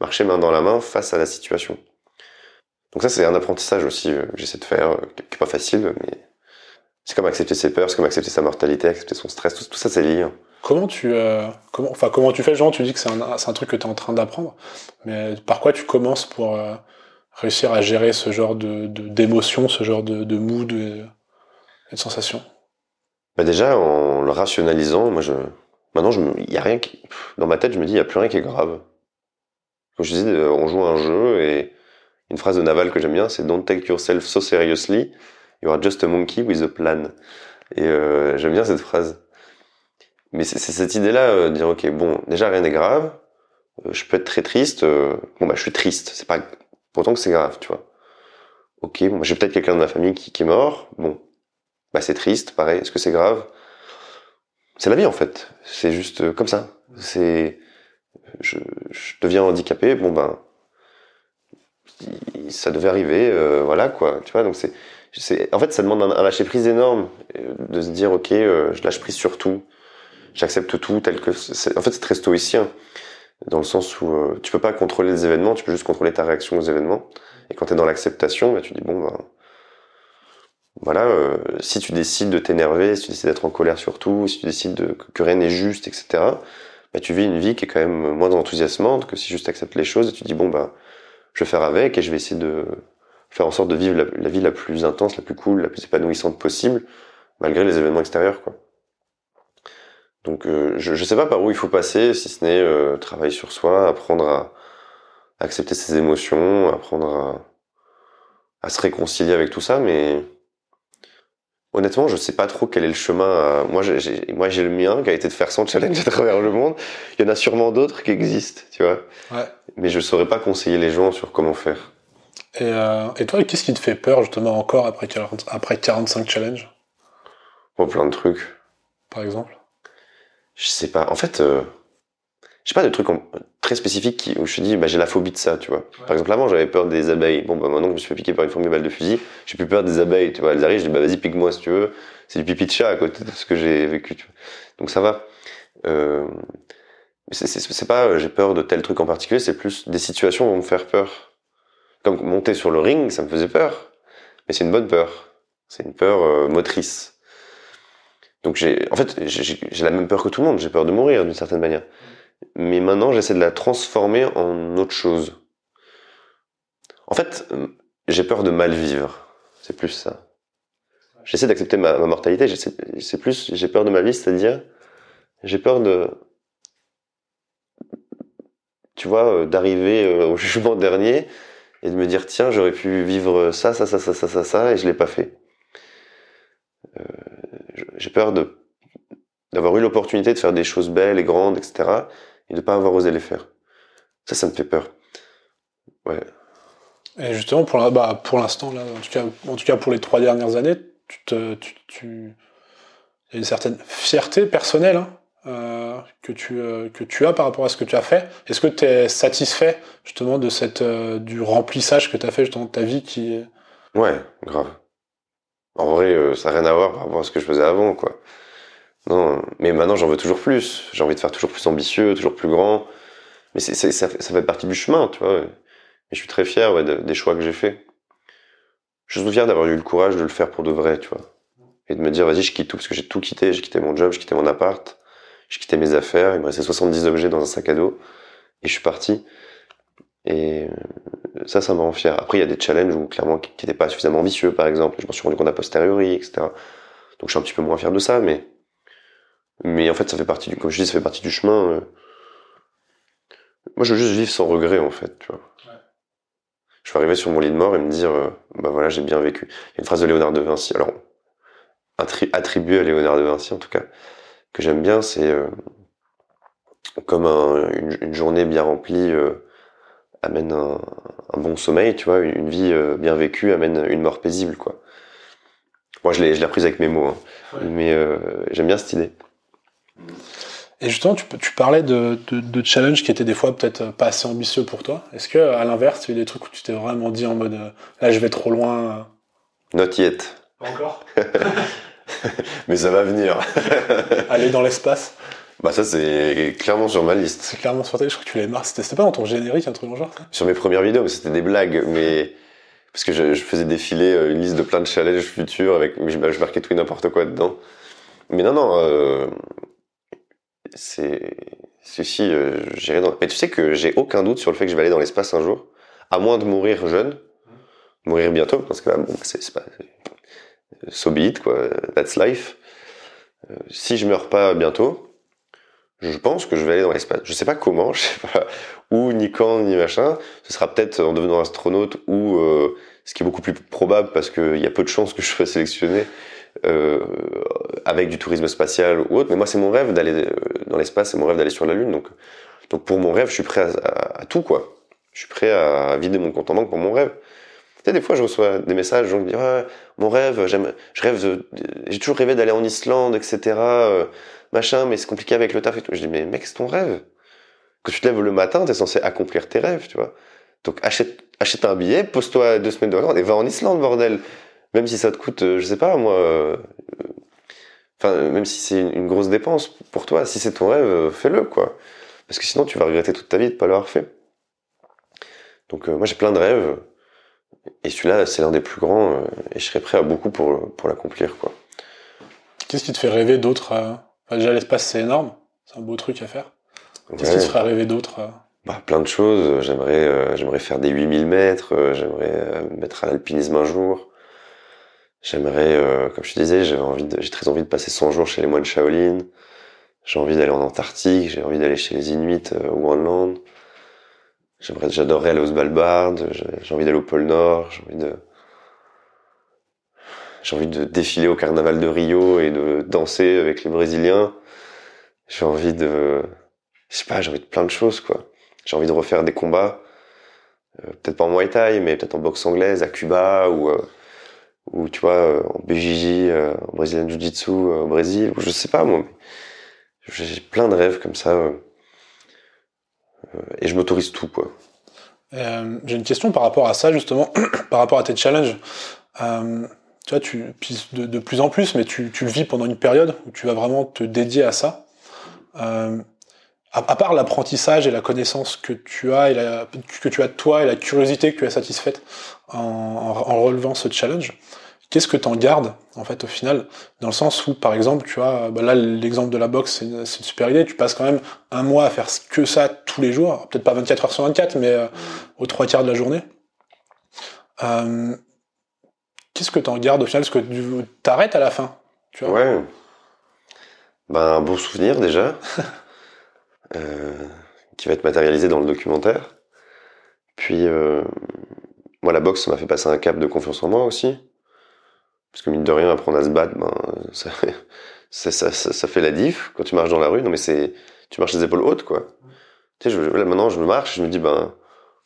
marcher main dans la main face à la situation. Donc ça, c'est un apprentissage aussi euh, j'essaie de faire, euh, qui est pas facile, mais c'est comme accepter ses peurs, c'est comme accepter sa mortalité, accepter son stress, tout, ça c'est lié. hein. Comment tu, euh, comment, enfin, comment tu fais, genre, tu dis que c'est un, un truc que tu es en train d'apprendre, mais par quoi tu commences pour euh, réussir à gérer ce genre de, de- d'émotions, ce genre de, de mood et, et de sensations? Bah déjà, en le rationalisant, moi je, maintenant je, y a rien qui, dans ma tête, je me dis, il y a plus rien qui est grave. Comme je disais, euh, on joue à un jeu et une phrase de Naval que j'aime bien, c'est Don't take yourself so seriously, you are just a monkey with a plan. Et euh, j'aime bien cette phrase. Mais c'est cette idée-là, euh, de dire ok, bon, déjà rien n'est grave, euh, je peux être très triste, euh, bon bah je suis triste, c'est pas pourtant que c'est grave, tu vois. Ok, bon, j'ai peut-être quelqu'un de ma famille qui, qui est mort, bon, bah c'est triste, pareil, est-ce que c'est grave? C'est la vie en fait, c'est juste euh, comme ça. C'est, je, je deviens handicapé, bon ben, ça devait arriver, euh, voilà quoi, tu vois. Donc c'est, en fait, ça demande un, un lâcher prise énorme euh, de se dire ok, euh, je lâche prise sur tout, j'accepte tout tel que. en fait, c'est très stoïcien dans le sens où euh, tu peux pas contrôler les événements, tu peux juste contrôler ta réaction aux événements. Et quand tu es dans l'acceptation, bah, tu dis bon ben voilà, euh, si tu décides de t'énerver, si tu décides d'être en colère sur tout, si tu décides de, que, rien n'est juste, etc., bah, tu vis une vie qui est quand même moins enthousiasmante que si juste acceptes les choses et tu dis bon bah je vais faire avec et je vais essayer de faire en sorte de vivre la, vie la plus intense, la plus cool, la plus épanouissante possible, malgré les événements extérieurs quoi. Donc euh, je, je sais pas par où il faut passer, si ce n'est euh, travailler sur soi, apprendre à accepter ses émotions, apprendre à, à se réconcilier avec tout ça, mais honnêtement, je sais pas trop quel est le chemin. à- Moi, j'ai- moi, j'ai le mien qui a été de faire 100 challenges à travers le monde. Il y en a sûrement d'autres qui existent, tu vois. Ouais. Mais je saurais pas conseiller les gens sur comment faire. Et, euh, et toi, qu'est-ce qui te fait peur justement encore après 40, après 45 challenges, Bon, plein de trucs. par exemple? Je sais pas. En fait, euh, j'ai pas de trucs très spécifiques où je me dis, bah, j'ai la phobie de ça, tu vois. Par exemple, avant, j'avais peur des abeilles. Bon, bah, maintenant que je me suis fait piquer par une fourmi balle de fusil, j'ai plus peur des abeilles, tu vois. Elles arrivent, je dis, bah, vas-y, pique-moi si tu veux. C'est du pipi de chat à côté de ce que j'ai vécu, tu vois. Donc, ça va. Euh, mais c'est- pas, euh, j'ai peur de tel truc en particulier, c'est plus des situations vont me faire peur. Comme monter sur le ring, ça me faisait peur. Mais c'est une bonne peur. C'est une peur euh, motrice. Donc j'ai, en fait, j'ai la même peur que tout le monde. J'ai peur de mourir d'une certaine manière. Mais maintenant, j'essaie de la transformer en autre chose. En fait, euh, j'ai peur de mal vivre. C'est plus ça. J'essaie d'accepter ma, mortalité. C'est plus, j'ai peur de ma vie, c'est-à-dire, j'ai peur de, tu vois, euh, d'arriver euh, au jugement dernier et de me dire, tiens, j'aurais pu vivre ça, ça, ça, ça, ça, ça, ça, et je l'ai pas fait. J'ai peur de d'avoir eu l'opportunité de faire des choses belles et grandes, etc., et de pas avoir osé les faire. Ça, ça me fait peur. Ouais. Et justement, pour la- bah, pour l'instant, là, en tout, cas, en tout cas pour les trois dernières années, tu te, tu, tu- il y a une certaine fierté personnelle hein, euh, que, tu, euh, que tu as par rapport à ce que tu as fait. Est-ce que tu es satisfait justement de cette, euh, du remplissage que tu as fait justement de ta vie qui. Ouais, grave. En vrai, ça n'a rien à voir par rapport à ce que je faisais avant, quoi. Non, mais maintenant j'en veux toujours plus. J'ai envie de faire toujours plus ambitieux, toujours plus grand. Mais c'est, c'est- ça, fait, partie du chemin, tu vois. Et je suis très fier ouais, de- des choix que j'ai faits. Je suis fier d'avoir eu le courage de le faire pour de vrai, tu vois. Et de me dire, vas-y, je quitte tout, parce que j'ai tout quitté. J'ai quitté mon job, j'ai quitté mon appart, j'ai quitté mes affaires. Il me restait 70 objets dans un sac à dos. Et je suis parti. Et euh, ça, ça me rend fier. Après, il y a des challenges où, clairement, qui n'étaient pas suffisamment ambitieux, par exemple. Je m'en suis rendu compte a posteriori, etc. Donc, je suis un petit peu moins fier de ça, mais, mais en fait, ça fait partie du, comme je dis, ça fait partie du chemin. euh. Moi, je veux juste vivre sans regret, en fait, tu vois. Je vais arriver sur mon lit de mort et me dire, euh, bah voilà, j'ai bien vécu. Il y a une phrase de Léonard de Vinci, alors, attri- attribuée à Léonard de Vinci, en tout cas, que j'aime bien, c'est euh, comme un- une, une journée bien remplie euh, amène un, un bon sommeil, tu vois, une, une vie bien vécue amène une mort paisible, quoi. Moi, je l'ai, je l'ai prise avec mes mots, hein. Ouais. mais euh, j'aime bien cette idée. Et justement, tu, tu parlais de, de, de challenges qui étaient des fois peut-être pas assez ambitieux pour toi. Est-ce que, à l'inverse, tu as eu des trucs où tu t'es vraiment dit en mode euh, là, je vais trop loin euh? Not yet, Pas encore? Mais ça va venir. Aller dans l'espace? Bah ça, c'est clairement sur ma liste. C'est clairement sur ta je crois que tu l'avais marre. C'était pas dans ton générique, un truc dans genre ça? Sur mes premières vidéos, mais c'était des blagues, mais parce que je, je faisais défiler euh, une liste de plein de challenges futurs avec, je, je marquais tout et n'importe quoi dedans. Mais non, non, euh, c'est, si, euh, j'irai dans. Mais tu sais que j'ai aucun doute sur le fait que je vais aller dans l'espace un jour, à moins de mourir jeune, mourir bientôt, parce que là, bon, c'est pas, so be it, quoi, that's life. Euh, si je meurs pas bientôt, je pense que je vais aller dans l'espace. Je sais pas comment, je sais pas où, ni quand, ni machin. Ce sera peut-être en devenant astronaute ou euh, ce qui est beaucoup plus probable parce qu'il y a peu de chances que je sois sélectionné euh, avec du tourisme spatial ou autre. Mais moi, c'est mon rêve d'aller euh, dans l'espace, c'est mon rêve d'aller sur la Lune. Donc, donc pour mon rêve, je suis prêt à, tout, quoi. Je suis prêt à vider mon compte en banque pour mon rêve. Tu sais, des fois, je reçois des messages, gens qui disent mon rêve, j'aime, je rêve, j'ai toujours rêvé d'aller en Islande, etc. euh, machin, mais c'est compliqué avec le taf et tout. Je dis, mais mec, c'est ton rêve. Quand tu te lèves le matin, t'es censé accomplir tes rêves, tu vois. Donc achète, achète un billet, pose-toi deux semaines de vacances et va en Islande, bordel. Même si ça te coûte, euh, je sais pas, moi, euh, enfin, même si c'est une, une grosse dépense pour toi, si c'est ton rêve, euh, fais-le, quoi. Parce que sinon, tu vas regretter toute ta vie de pas l'avoir fait. Donc, euh, moi, j'ai plein de rêves. Et celui-là, c'est l'un des plus grands, euh, et je serais prêt à beaucoup pour, pour l'accomplir, quoi. Qu'est-ce qui te fait rêver d'autres euh enfin, Déjà, l'espace, c'est énorme. C'est un beau truc à faire. Qu'est-ce qui te ferait rêver d'autres euh? Bah, plein de choses. J'aimerais, euh, j'aimerais faire des 8000 mètres. euh, j'aimerais euh, me mettre à l'alpinisme un jour. J'aimerais, euh, comme je te disais, j'ai envie j'ai très envie de passer 100 jours chez les moines Shaolin. J'ai envie d'aller en Antarctique. J'ai envie d'aller chez les Inuits euh, au Groenland. J'aimerais, j'adorerais aller au Svalbard. J'ai j'ai envie d'aller au pôle Nord. J'ai envie de, j'ai envie de défiler au carnaval de Rio et de danser avec les Brésiliens. J'ai envie de, je sais pas, j'ai envie de plein de choses, quoi. J'ai envie de refaire des combats, euh, peut-être pas en Muay Thai, mais peut-être en boxe anglaise à Cuba ou, euh, ou tu vois, euh, en BJJ, euh, en Brazilian Jiu-Jitsu euh, au Brésil, je sais pas moi. J'ai plein de rêves comme ça, et je m'autorise tout, quoi. Euh, J'ai une question par rapport à ça, justement, par rapport à tes challenges. Euh, tu vois, tu, de, de plus en plus, mais tu, tu le vis pendant une période où tu vas vraiment te dédier à ça. Euh, à, part l'apprentissage et la connaissance que tu as et la, que tu as de toi et la curiosité que tu as satisfaite en, relevant ce challenge, qu'est-ce que tu en gardes en fait au final dans le sens où par exemple tu vois bah là l'exemple de la boxe c'est une, super idée. Tu passes quand même un mois à faire que ça tous les jours peut-être pas 24 heures sur 24 mais euh, aux trois quarts de la journée. Euh, qu'est-ce que tu en gardes au final est-ce que tu t'arrêtes à la fin tu vois? Ouais. Ben, un bon souvenir déjà, qui va être matérialisé dans le documentaire. Puis, euh, moi, la boxe, m'a fait passer un cap de confiance en moi aussi. Parce que mine de rien, apprendre à se battre, ben, ça, fait la diff quand tu marches dans la rue. Non, mais c'est, tu marches les épaules hautes, quoi. Tu sais, là, maintenant, je marche, je me dis, ben,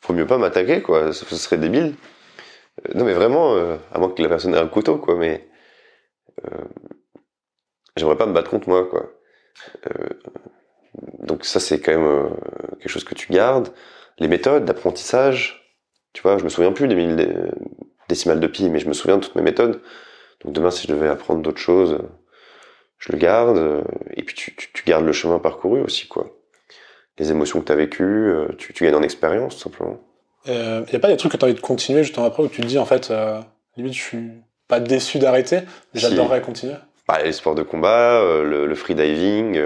faut mieux pas m'attaquer, quoi. Ce, serait débile. Euh, non, mais vraiment, euh, à moins que la personne ait un couteau, quoi, mais, euh, j'aimerais pas me battre contre moi, quoi. Euh, donc ça, c'est quand même euh, quelque chose que tu gardes. Les méthodes d'apprentissage, tu vois, je me souviens plus des mille dé- décimales de pi, mais je me souviens de toutes mes méthodes. Donc demain, si je devais apprendre d'autres choses, euh, je le garde. euh, Et puis tu, tu, tu gardes le chemin parcouru aussi, quoi. Les émotions que tu as vécues, euh, tu, tu gagnes en expérience, tout simplement. Il euh, y a pas des trucs que tu as envie de continuer justement après où tu te dis en fait euh, limite je suis pas déçu d'arrêter Si. j'adorerais continuer Bah, les sports de combat, euh, le, le freediving.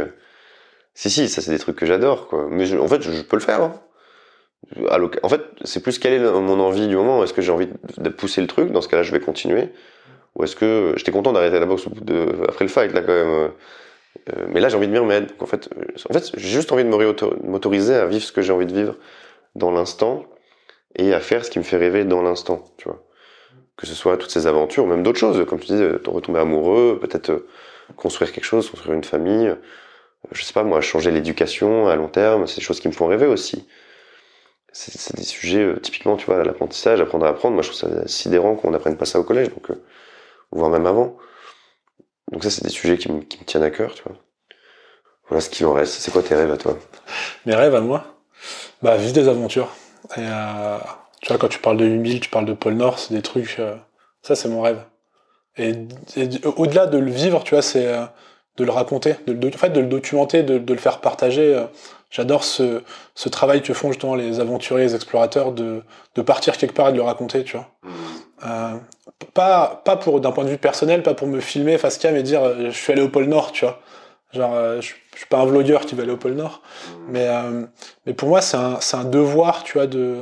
Si, si, ça c'est des trucs que j'adore, quoi. Mais je- en fait, je, peux le faire. hein. En fait, c'est plus quelle est mon envie du moment. Est-ce que j'ai envie de- pousser le truc? Dans ce cas-là, je vais continuer. Ou est-ce que j'étais content d'arrêter la boxe après le fight là quand même. euh, euh, mais là, j'ai envie de m'y remettre. En fait, euh, en fait, j'ai juste envie de m'autoriser à vivre ce que j'ai envie de vivre dans l'instant et à faire ce qui me fait rêver dans l'instant. Tu vois que ce soit toutes ces aventures, même d'autres choses, comme tu de retomber amoureux, peut-être construire quelque chose, construire une famille. Je sais pas moi, changer l'éducation à long terme, c'est des choses qui me font rêver aussi. C'est des sujets euh, typiquement, tu vois, l'apprentissage, apprendre à apprendre. Moi, je trouve ça sidérant qu'on n'apprenne pas ça au collège, donc euh, voire même avant. Donc ça, c'est des sujets qui me, tiennent à cœur, tu vois. Voilà ce qui en reste. C'est quoi tes rêves à toi? Mes rêves à moi? Bah, vivre des aventures. Euh, tu vois, quand tu parles de 8000, tu parles de pôle Nord, c'est des trucs. ça, c'est mon rêve. Et, au-delà de le vivre, tu vois, c'est de le raconter, de, en fait, de le documenter, de, de le faire partager. euh. J'adore ce, ce travail que font justement les aventuriers, les explorateurs, de, de partir quelque part et de le raconter, tu vois. Euh, pas, pas pour d'un point de vue personnel, pas pour me filmer face cam et dire euh, je suis allé au pôle Nord, tu vois. Genre, euh, je, je suis pas un vlogueur qui va aller au pôle Nord. Mais, euh, mais pour moi, c'est un, c'est un devoir, tu vois, de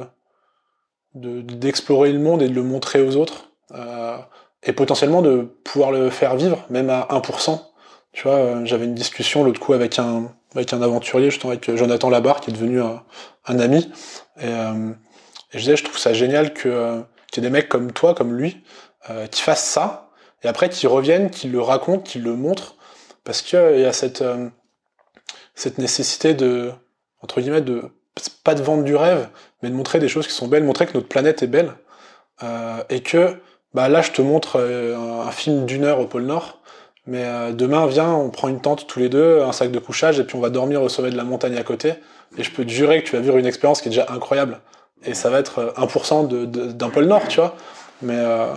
de- d'explorer le monde et de le montrer aux autres. Euh, et potentiellement de pouvoir le faire vivre, même à 1%. Tu vois, euh, j'avais une discussion l'autre coup avec un, avec un aventurier, justement avec Jonathan Labarre, qui est devenu un, ami. Et, euh, et je disais, je trouve ça génial que euh, qu'il y ait des mecs comme toi, comme lui, euh, qui fassent ça, et après qui reviennent, qui le racontent, qui le montrent, parce qu'il y a cette, euh, cette nécessité de, entre guillemets, de pas de vendre du rêve, mais de montrer des choses qui sont belles, montrer que notre planète est belle, euh, et que bah là je te montre euh, un film d'une heure au pôle Nord, mais euh, demain viens, on prend une tente tous les deux, un sac de couchage, et puis on va dormir au sommet de la montagne à côté, et je peux te jurer que tu vas vivre une expérience qui est déjà incroyable, et ça va être euh, 1% de- de- d'un pôle Nord, tu vois, mais, euh,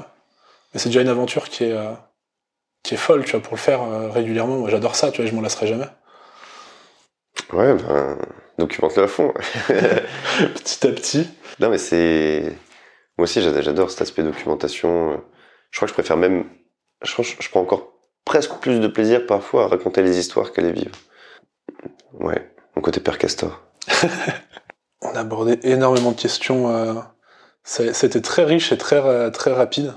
mais c'est déjà une aventure qui est euh, qui est folle, tu vois, pour le faire euh, régulièrement. Moi, j'adore ça, tu vois, je m'en lasserai jamais. Ouais, ben, documente-le à fond. Petit à petit. Non, mais c'est. Moi aussi, j'ad- j'adore cet aspect documentation. Je crois que je préfère même. Je, crois que je prends encore presque plus de plaisir parfois à raconter les histoires qu'à les vivre. Ouais, mon côté père Castor. On a abordé énormément de questions. euh, C'était très riche et très, ra- très rapide.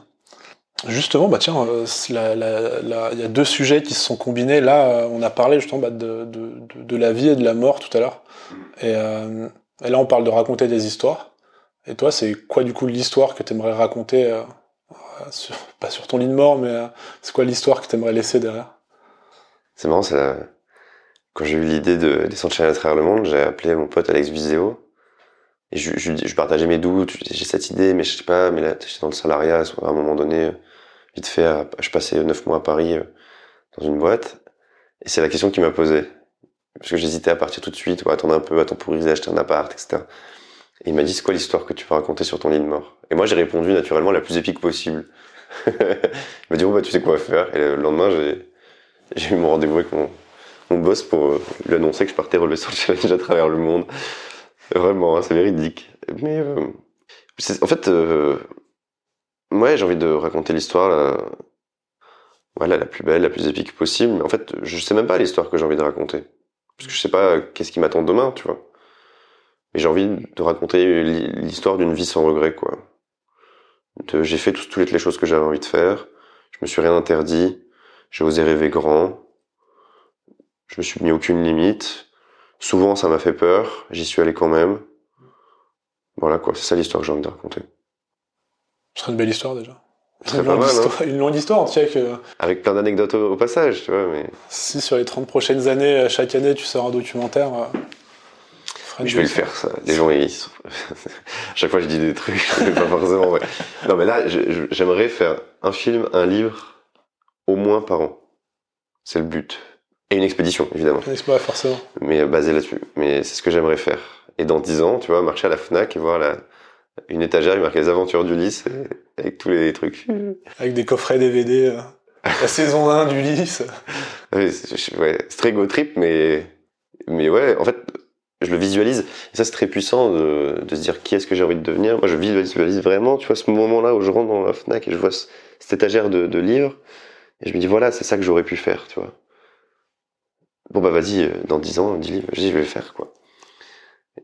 Justement, bah tiens, euh, il y a deux sujets qui se sont combinés. Là, euh, on a parlé justement bah, de, la vie et de la mort tout à l'heure. Et, là, on parle de raconter des histoires. Et toi, c'est quoi du coup l'histoire que tu aimerais raconter Pas sur ton lit de mort, mais c'est quoi l'histoire que tu aimerais laisser derrière? C'est marrant. Quand j'ai eu l'idée de descendre à travers le monde, j'ai appelé mon pote Alex Viseo. Et je, je, je partageais mes doutes, j'ai cette idée, mais je sais pas, mais là, j'étais dans le salariat, à un moment donné, vite fait, je passais neuf mois à Paris, euh, dans une boîte. Et c'est la question qu'il m'a posée. Parce que j'hésitais à partir tout de suite, ou à attendre un peu, à temporiser, acheter un appart, etc. Il m'a dit, c'est quoi l'histoire que tu peux raconter sur ton lit de mort? Et moi, j'ai répondu naturellement la plus épique possible. il m'a dit, bon, bah, tu sais quoi faire. Et le lendemain, j'ai, eu mon rendez-vous avec mon, mon boss pour euh, lui annoncer que je partais relever son challenge à travers le monde. Vraiment, hein, c'est véridique. Mais euh, en fait, euh, ouais, j'ai envie de raconter l'histoire voilà, la plus belle, la plus épique possible. Mais en fait, je sais même pas l'histoire que j'ai envie de raconter. Parce que je sais pas qu'est-ce qui m'attend demain, tu vois. Mais j'ai envie de raconter l'hi- l'histoire d'une vie sans regret, quoi. J'ai fait tout- toutes les choses que j'avais envie de faire. Je me suis rien interdit. J'ai osé rêver grand. Je me suis mis aucune limite. Souvent, ça m'a fait peur. J'y suis allé quand même. Voilà, quoi. C'est ça l'histoire que j'ai envie de raconter. Ce serait une belle histoire déjà. Une longue, mal, hein. histoire, une longue histoire, tu sais que Avec plein d'anecdotes au, au passage, tu vois, mais si sur les 30 prochaines années, euh, chaque année, tu sors un documentaire. Je vais le faire, ça. Les gens, ils sont- chaque fois, je dis des trucs, mais pas forcément vrai. Non, mais là, j'aimerais faire un film, un livre, au moins par an. C'est le but. Et une expédition, évidemment. N'est-ce pas, forcément. mais euh, basé là-dessus. Mais c'est ce que j'aimerais faire. Et dans 10 ans, tu vois, marcher à la FNAC et voir la, une étagère, il marqué les aventures d'Ulysse, avec tous les trucs. Avec des coffrets DVD. euh, la saison 1 d'Ulysse. Ouais, c'est je- ouais, c'est très go trip, mais, mais ouais, en fait, je le visualise. Et ça, c'est très puissant de, se dire qui est-ce que j'ai envie de devenir. Moi, je visualise vraiment, tu vois, ce moment-là où je rentre dans la FNAC et je vois ce- cette étagère de, livres. Et je me dis, voilà, c'est ça que j'aurais pu faire, tu vois. Bon, bah, vas-y, euh, dans 10 ans, 10 livres, je je vais le faire, quoi.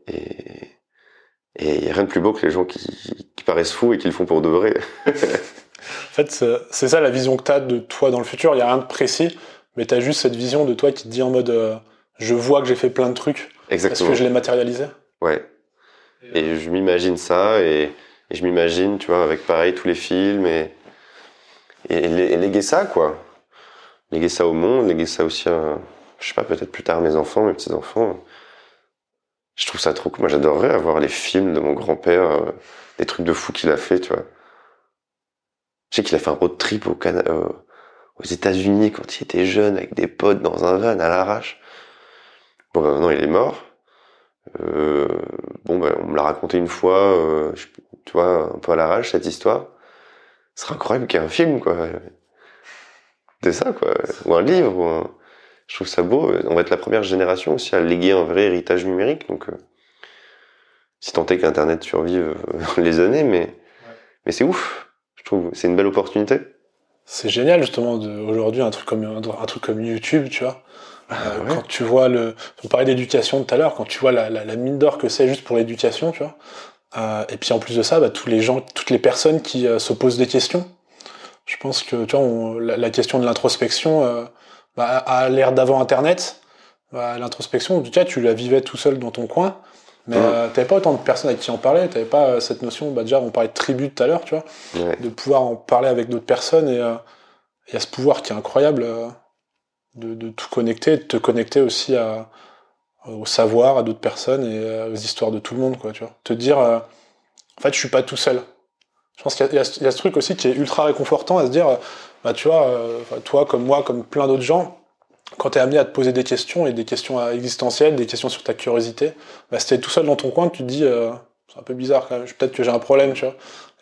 Et, et y a rien de plus beau que les gens qui, paraissent fous et qui le font pour de vrai. En fait, c'est ça la vision que tu as de toi dans le futur. Il n'y a rien de précis, mais tu as juste cette vision de toi qui te dit en mode euh, je vois que j'ai fait plein de trucs parce Exactement. que je l'ai matérialisé? Ouais. Et je m'imagine ça, et, et je m'imagine, tu vois, avec pareil tous les films, et, et, lé- et léguer ça, quoi. léguer ça au monde, léguer ça aussi à, je sais pas, peut-être plus tard à mes enfants, mes petits-enfants. Je trouve ça trop cool. Moi, j'adorerais avoir les films de mon grand-père, euh, des trucs de fou qu'il a fait, tu vois. Je sais qu'il a fait un road trip au Canada, euh, aux États-Unis quand il était jeune avec des potes dans un van à l'arrache. Bon, ben maintenant il est mort. Euh, bon, ben, on me l'a raconté une fois, euh, je- tu vois, un peu à l'arrache cette histoire. Ce serait incroyable qu'il y ait un film, quoi. De ça, quoi. Ou un livre. Je trouve ça beau. On va être la première génération aussi à léguer un vrai héritage numérique. Donc, euh, si tant est qu'Internet survive les années, mais, mais c'est ouf. Je trouve c'est une belle opportunité. C'est génial justement aujourd'hui un, un truc comme YouTube, tu vois. Euh, ouais. Quand tu vois le, on parlait d'éducation tout à l'heure, quand tu vois la, la, la mine d'or que c'est juste pour l'éducation, tu vois. Euh, et puis en plus de ça, bah, tous les gens, toutes les personnes qui euh, se posent des questions. Je pense que tu vois, on- la, la question de l'introspection, euh, bah, à l'ère d'avant Internet, bah, l'introspection, tu vois, tu la vivais tout seul dans ton coin. Mais Ouais. euh, t'avais pas autant de personnes avec qui en parler, t'avais pas euh, cette notion, bah déjà on parlait de tribu tout à l'heure, tu vois, Ouais. de pouvoir en parler avec d'autres personnes et euh, il y a ce pouvoir qui est incroyable euh, de, tout connecter, de te connecter aussi au savoir, à d'autres personnes et aux histoires de tout le monde, quoi, tu vois. Te dire, euh, en fait, je suis pas tout seul. Je pense qu'il y, a- ce- truc aussi qui est ultra réconfortant à se dire, bah, tu vois, euh, toi comme moi, comme plein d'autres gens, quand tu es amené à te poser des questions et des questions existentielles, des questions sur ta curiosité, bah, si t'es tout seul dans ton coin, tu te dis, euh, c'est un peu bizarre quand même, peut-être que j'ai un problème, tu vois.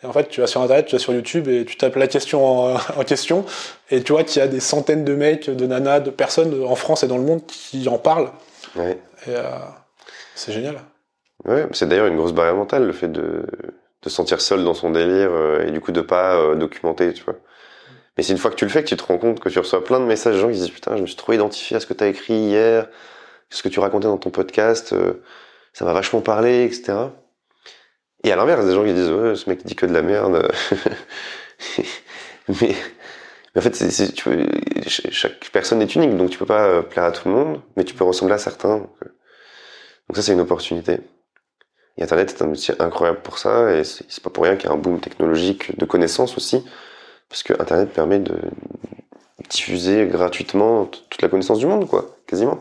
Et en fait, tu vas sur Internet, tu vas sur YouTube et tu tapes la question en, en question, et tu vois qu'il y a des centaines de mecs, de nanas, de personnes en France et dans le monde qui en parlent. Ouais. Et euh, c'est génial. Ouais, c'est d'ailleurs une grosse barrière mentale, le fait de, de se sentir seul dans son délire euh, et du coup de pas euh, documenter, tu vois. Mais c'est une fois que tu le fais que tu te rends compte que tu reçois plein de messages de gens qui disent putain, je me suis trop identifié à ce que t'as écrit hier, ce que tu racontais dans ton podcast, euh, ça m'a vachement parlé, etc. Et à l'inverse, des gens qui disent ouais, ce mec dit que de la merde. mais, en fait, chaque personne est unique, donc tu peux pas euh, plaire à tout le monde, mais tu peux ressembler à certains. Donc, euh, donc ça, c'est une opportunité. Et Internet est un outil incroyable pour ça, et c'est pas pour rien qu'il y a un boom technologique de connaissances aussi, parce que Internet permet de diffuser gratuitement toute la connaissance du monde, quoi, quasiment.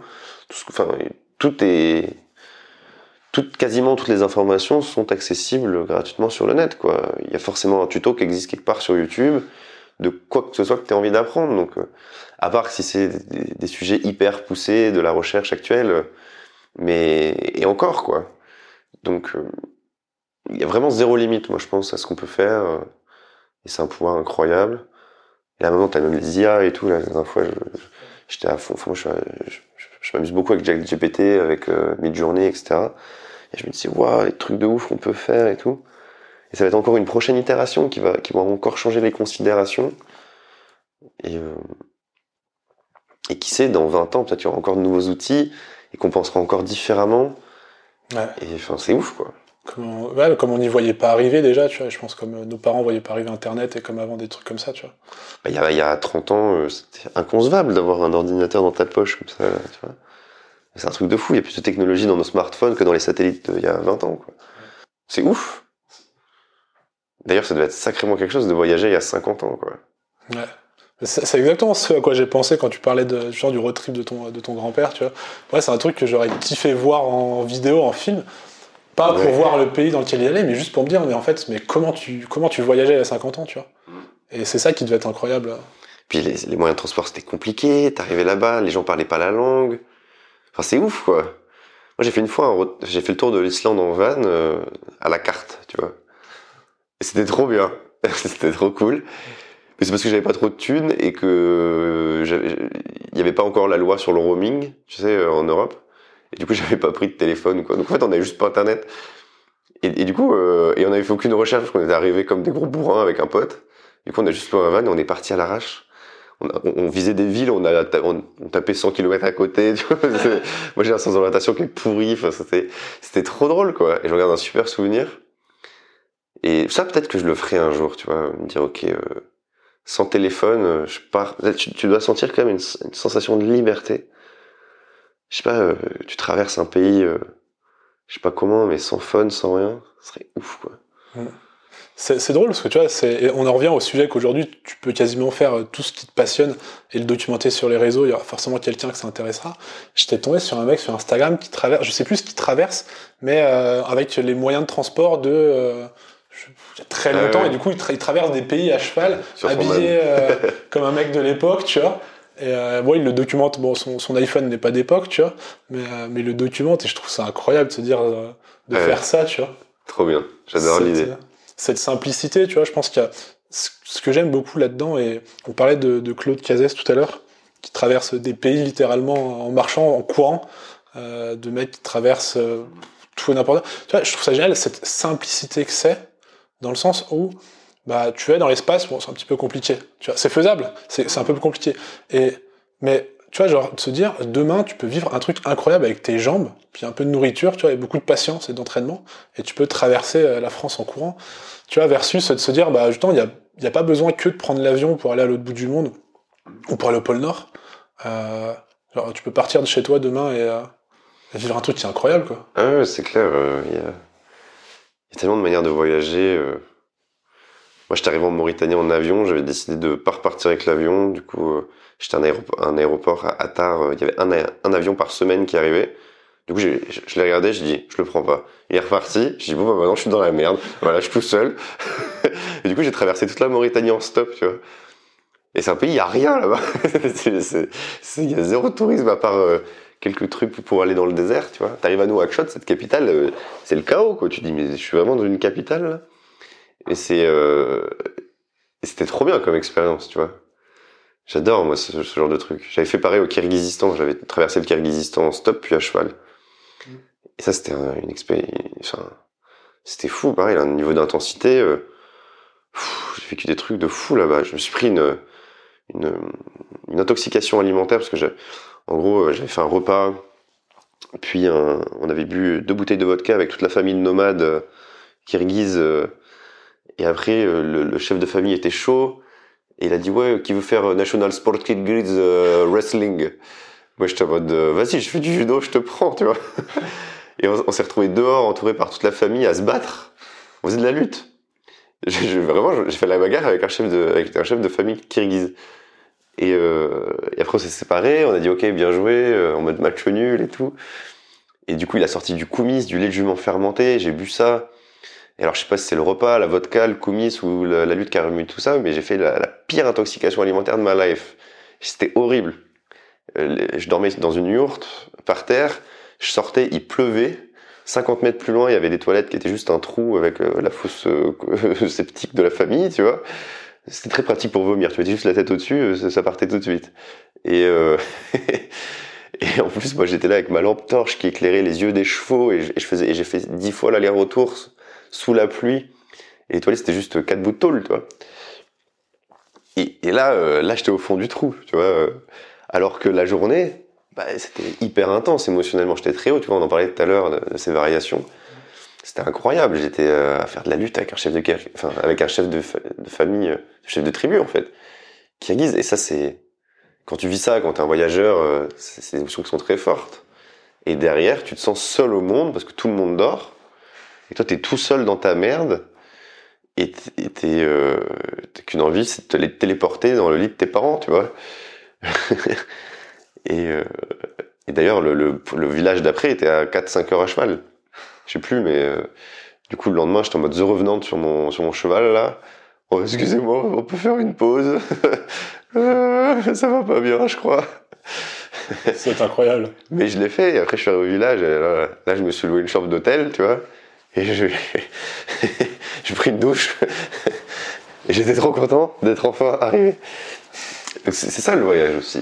Enfin, tout est, tout, quasiment toutes les informations sont accessibles gratuitement sur le net, quoi. Il y a forcément un tuto qui existe quelque part sur YouTube de quoi que ce soit que tu as envie d'apprendre. Donc, euh, à part si c'est des, sujets hyper poussés de la recherche actuelle, mais et encore quoi. Donc, euh, il y a vraiment zéro limite, moi je pense, à ce qu'on peut faire. euh, et c'est un pouvoir incroyable. Et là maintenant, t'as même les IA et tout. La dernière fois, j'étais à fond. Moi, je, m'amuse beaucoup avec GPT, avec Midjourney, etc. Et je me disais, waouh, les trucs de ouf qu'on peut faire et tout. Et ça va être encore une prochaine itération qui va, qui va encore changer les considérations. Et, euh, et qui sait, dans 20 ans, peut-être qu'il y aura encore de nouveaux outils et qu'on pensera encore différemment. Ouais. Et enfin, c'est ouf, quoi. Comme on, ouais, comme on n'y voyait pas arriver déjà, tu vois, je pense comme euh, nos parents voyaient pas arriver Internet et comme avant des trucs comme ça, tu vois. Bah, Il y, a, y a 30 ans, euh, c'était inconcevable d'avoir un ordinateur dans ta poche comme ça, là, tu vois. C'est un truc de fou. Il y a plus de technologie dans nos smartphones que dans les satellites il y a 20 ans, quoi. C'est ouf. D'ailleurs, ça devait être sacrément quelque chose de voyager il y a 50 ans, quoi. Ouais. C'est exactement ce à quoi j'ai pensé quand tu parlais de, genre du road trip de ton, de ton grand-père, tu vois. Ouais, c'est un truc que j'aurais kiffé voir en vidéo, en film. Pas pour voir le pays dans lequel il allait, mais juste pour me dire, mais en fait, mais comment tu, comment tu voyageais il y a 50 ans, tu vois. Et c'est ça qui devait être incroyable. Puis les, les moyens de transport, c'était compliqué. T'arrivais là-bas, les gens parlaient pas la langue. Enfin, c'est ouf, quoi. Moi, j'ai fait une fois, j'ai fait le tour de l'Islande en van, euh, à la carte, tu vois. Et c'était trop bien. c'était trop cool. Mais c'est parce que j'avais pas trop de thunes et que j'avais- il y avait pas encore la loi sur le roaming, tu sais, euh, en Europe. Et du coup, j'avais pas pris de téléphone quoi. Donc en fait, on avait juste pas internet. Et, du coup, euh, et on avait fait aucune recherche parce qu'on était arrivé comme des gros bourrins avec un pote. Du coup, on a juste loué un van et on est parti à l'arrache. On, visait des villes, on a on, on tapait 100 km à côté. Tu vois, moi, j'ai un sens d'orientation qui est pourri. Enfin, c'était, c'était trop drôle, quoi. Et je regarde un super souvenir. Et ça, peut-être que je le ferai un jour, tu vois, me dire, ok, euh, sans téléphone, euh, je pars. Tu, tu dois sentir quand même une, une sensation de liberté. Je sais pas, euh, tu traverses un pays, euh, je sais pas comment, mais sans phone, sans rien, ce serait ouf, quoi. C'est drôle parce que tu vois, on en revient au sujet qu'aujourd'hui tu peux quasiment faire euh, tout ce qui te passionne et le documenter sur les réseaux. Il y aura forcément quelqu'un que ça intéressera. J'étais tombé sur un mec sur Instagram qui traverse, je sais plus ce qu'il traverse, mais euh, avec les moyens de transport de euh, très Ah longtemps ouais. et du coup il, tra- il traverse des pays à cheval, Sur habillé euh, comme un mec de l'époque, tu vois. Et euh, bon, il le documente. Bon, son, son iPhone n'est pas d'époque, tu vois, mais euh, mais il le documente et je trouve ça incroyable de se dire euh, de Ouais. faire ça, tu vois. Trop bien. J'adore l'idée. Cette simplicité, tu vois, je pense qu'il y a ce que j'aime beaucoup là-dedans, et on parlait de, de Claude Cazès tout à l'heure, qui traverse des pays littéralement en marchant, en courant, euh, de mecs qui traversent euh, tout et n'importe quoi. Tu vois, je trouve ça génial, cette simplicité que c'est, dans le sens où bah, tu es dans l'espace, bon, c'est un petit peu compliqué. Tu vois, c'est faisable, c'est un peu plus compliqué. Et, mais tu vois, genre, de se dire, demain, tu peux vivre un truc incroyable avec tes jambes, puis un peu de nourriture, tu vois, et beaucoup de patience et d'entraînement, et tu peux traverser euh, la France en courant. Tu vois, versus de se dire, bah, justement, il y a, a pas besoin que de prendre l'avion pour aller à l'autre bout du monde, ou pour aller au pôle Nord. Euh, genre, tu peux partir de chez toi demain et, euh, et vivre un truc qui est incroyable, quoi. Ah ouais, c'est clair. Il y, a... tellement de manières de voyager. Moi, j'étais arrivé en Mauritanie en avion. J'avais décidé de pas repartir avec l'avion. Du coup, j'étais à un, aéropo- un aéroport à Attar. euh, Il y avait un, avion par semaine qui arrivait. Du coup, je, je l'ai regardé. Je dis, je le prends pas. Il est reparti. Je dis, bon, bah, maintenant, je suis dans la merde. Voilà, je suis tout seul. Et du coup, j'ai traversé toute la Mauritanie en stop, tu vois. Et c'est un pays, il y a rien là-bas. Il y a zéro tourisme à part euh, quelques trucs pour aller dans le désert, tu vois. T'arrives à Nouakchott, cette capitale, euh, c'est le chaos, quoi. Tu te dis, mais je suis vraiment dans une capitale. Et c'est, c'était trop bien comme expérience, tu vois. J'adore, moi, ce, ce genre de truc. J'avais fait pareil au Kyrgyzstan. J'avais traversé le Kyrgyzstan en stop, puis à cheval. Et ça, c'était un- une expérience, enfin, c'était fou, pareil, un niveau d'intensité, euh, j'ai vécu des trucs de fou là-bas. Je me suis pris une, une, une intoxication alimentaire parce que j'ai, en gros, euh, j'avais fait un repas, puis un- on avait bu deux bouteilles de vodka avec toute la famille de nomades euh, kirghizes, euh, et après, le, le chef de famille était chaud, et il a dit, ouais, qui veut faire euh, National Sport Kirghiz euh, Wrestling? Moi, j'étais en mode, euh, vas-y, je fais du judo, je te prends, tu vois. Et on, s'est retrouvés dehors, entourés par toute la famille, à se battre. On faisait de la lutte. Vraiment, j'ai fait la bagarre avec un chef de, avec un chef de famille kirghize. Et, euh, et après, on s'est séparés, on a dit, ok, bien joué, en mode match nul et tout. Et du coup, il a sorti du kumis, du lait de jument fermenté, j'ai bu ça. Et alors, je sais pas si c'est le repas, la vodka, le kumis ou la, lutte qui tout ça, mais j'ai fait la, pire intoxication alimentaire de ma life. C'était horrible. Euh, je dormais dans une yourte, par terre, je sortais, il pleuvait. 50 mètres plus loin, il y avait des toilettes qui étaient juste un trou avec euh, la fosse euh, septique de la famille, tu vois. C'était très pratique pour vomir. Tu mettais juste la tête au-dessus, ça, partait tout de suite. Et, et en plus, moi, j'étais là avec ma lampe torche qui éclairait les yeux des chevaux et je faisais, et j'ai fait dix fois l'aller-retour sous la pluie. Et toilettes, c'était juste quatre bouts de tôle, tu vois. Et, là, euh, là, j'étais au fond du trou, tu vois. euh, Alors que la journée, bah, c'était hyper intense émotionnellement. J'étais très haut, tu vois, on en parlait tout à l'heure de, ces variations. C'était incroyable. J'étais euh, à faire de la lutte avec un chef de, enfin, avec un chef de, de famille, chef de tribu en fait, kirghize. Et ça, c'est quand tu vis ça, quand t'es un voyageur, c'est des émotions qui sont très fortes. Et derrière, tu te sens seul au monde parce que tout le monde dort. Et toi, t'es tout seul dans ta merde. Et t'es euh, t'as qu'une envie, c'est de te les téléporter dans le lit de tes parents, tu vois. et euh, et d'ailleurs, le, le, le village d'après était à 4-5 heures à cheval. Je sais plus, mais euh, du coup, le lendemain, j'étais en mode The Revenant sur mon, sur mon cheval, là. Oh, excusez-moi, on peut faire une pause. Euh, ça va pas bien, je crois. C'est incroyable. Mais je l'ai fait, et après, je suis arrivé au village, et là, là, je me suis loué une chambre d'hôtel, tu vois. Et je, j'ai pris une douche. Et j'étais trop content d'être enfin arrivé. C'est ça le voyage aussi.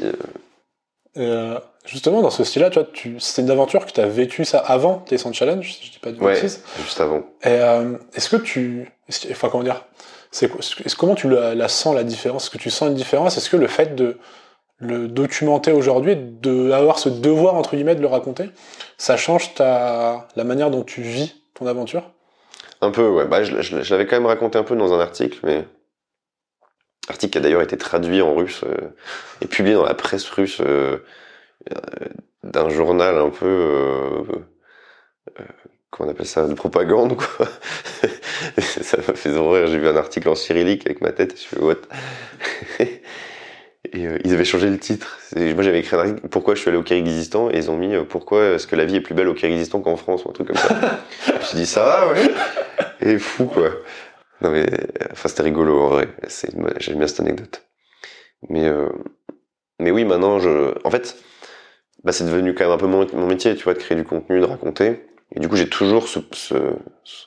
Euh, justement, dans ce style-là, tu tu, c'est une aventure que tu as vécu ça avant tes Sand Challenge, si je dis pas de Ouais, bêtises. juste avant. Euh, est-ce que tu, que- enfin comment dire, c'est comment tu la, la sens la différence Est-ce que tu sens une différence? Est-ce que le fait de le documenter aujourd'hui, de avoir ce devoir entre guillemets de le raconter, ça change ta la manière dont tu vis ton aventure? Un peu, ouais. Bah, je, je- l'avais quand même raconté un peu dans un article, mais article qui a d'ailleurs été traduit en russe euh, et publié dans la presse russe euh, euh, d'un journal un peu euh, comment on appelle ça, de propagande, quoi. ça m'a fait rire. J'ai vu un article en cyrillique avec ma tête. Et je fais what? Et euh, ils avaient changé le titre. Moi, j'avais écrit pourquoi je suis allé au Kyrgyzstan et ils ont mis euh, pourquoi est-ce que la vie est plus belle au Kyrgyzstan qu'en France ou un truc comme ça. je me suis dit ça va, ouais. Et fou quoi. Non mais, enfin c'était rigolo en vrai. J'aime bien cette anecdote. Mais euh, mais oui, maintenant je, en fait, bah c'est devenu quand même un peu mon, mon métier, tu vois, de créer du contenu, de raconter. Et du coup, j'ai toujours ce, ce, ce,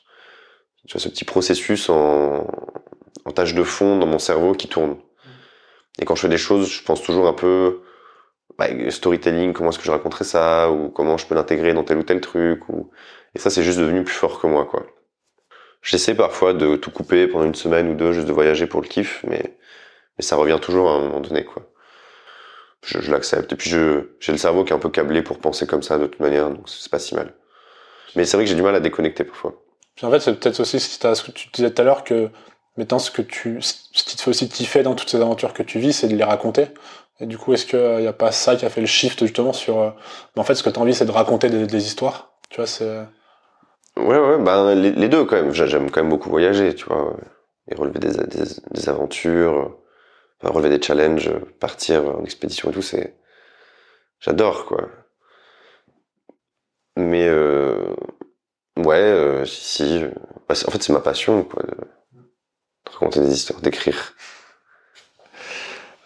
tu vois, ce petit processus en, en tâche de fond dans mon cerveau qui tourne. Et quand je fais des choses, je pense toujours un peu bah, storytelling, comment est-ce que je raconterais ça, ou comment je peux l'intégrer dans tel ou tel truc. Ou... Et ça, c'est juste devenu plus fort que moi, quoi. J'essaie parfois de tout couper pendant une semaine ou deux, juste de voyager pour le kiff, mais, mais ça revient toujours à un moment donné, quoi. Je, je l'accepte. Et puis, j'ai le cerveau qui est un peu câblé pour penser comme ça de toute manière, donc c'est pas si mal. Mais c'est vrai que j'ai du mal à déconnecter parfois. En fait, c'est peut-être aussi ce que tu disais tout à l'heure que maintenant, ce que tu, ce qui te fait aussi kiffer dans toutes ces aventures que tu vis, c'est de les raconter. Et du coup, est-ce qu'il n'y a pas ça qui a fait le shift justement sur, euh, en fait, ce que tu as envie, c'est de raconter des, histoires. Tu vois, c'est. Ouais, ouais, ben les, deux quand même. J'aime quand même beaucoup voyager, tu vois, et relever des, des, aventures, relever des challenges, partir en expédition et tout, c'est, j'adore quoi. Mais euh, ouais, euh, si, si. Bah, en fait, c'est ma passion, quoi, raconter des histoires, d'écrire.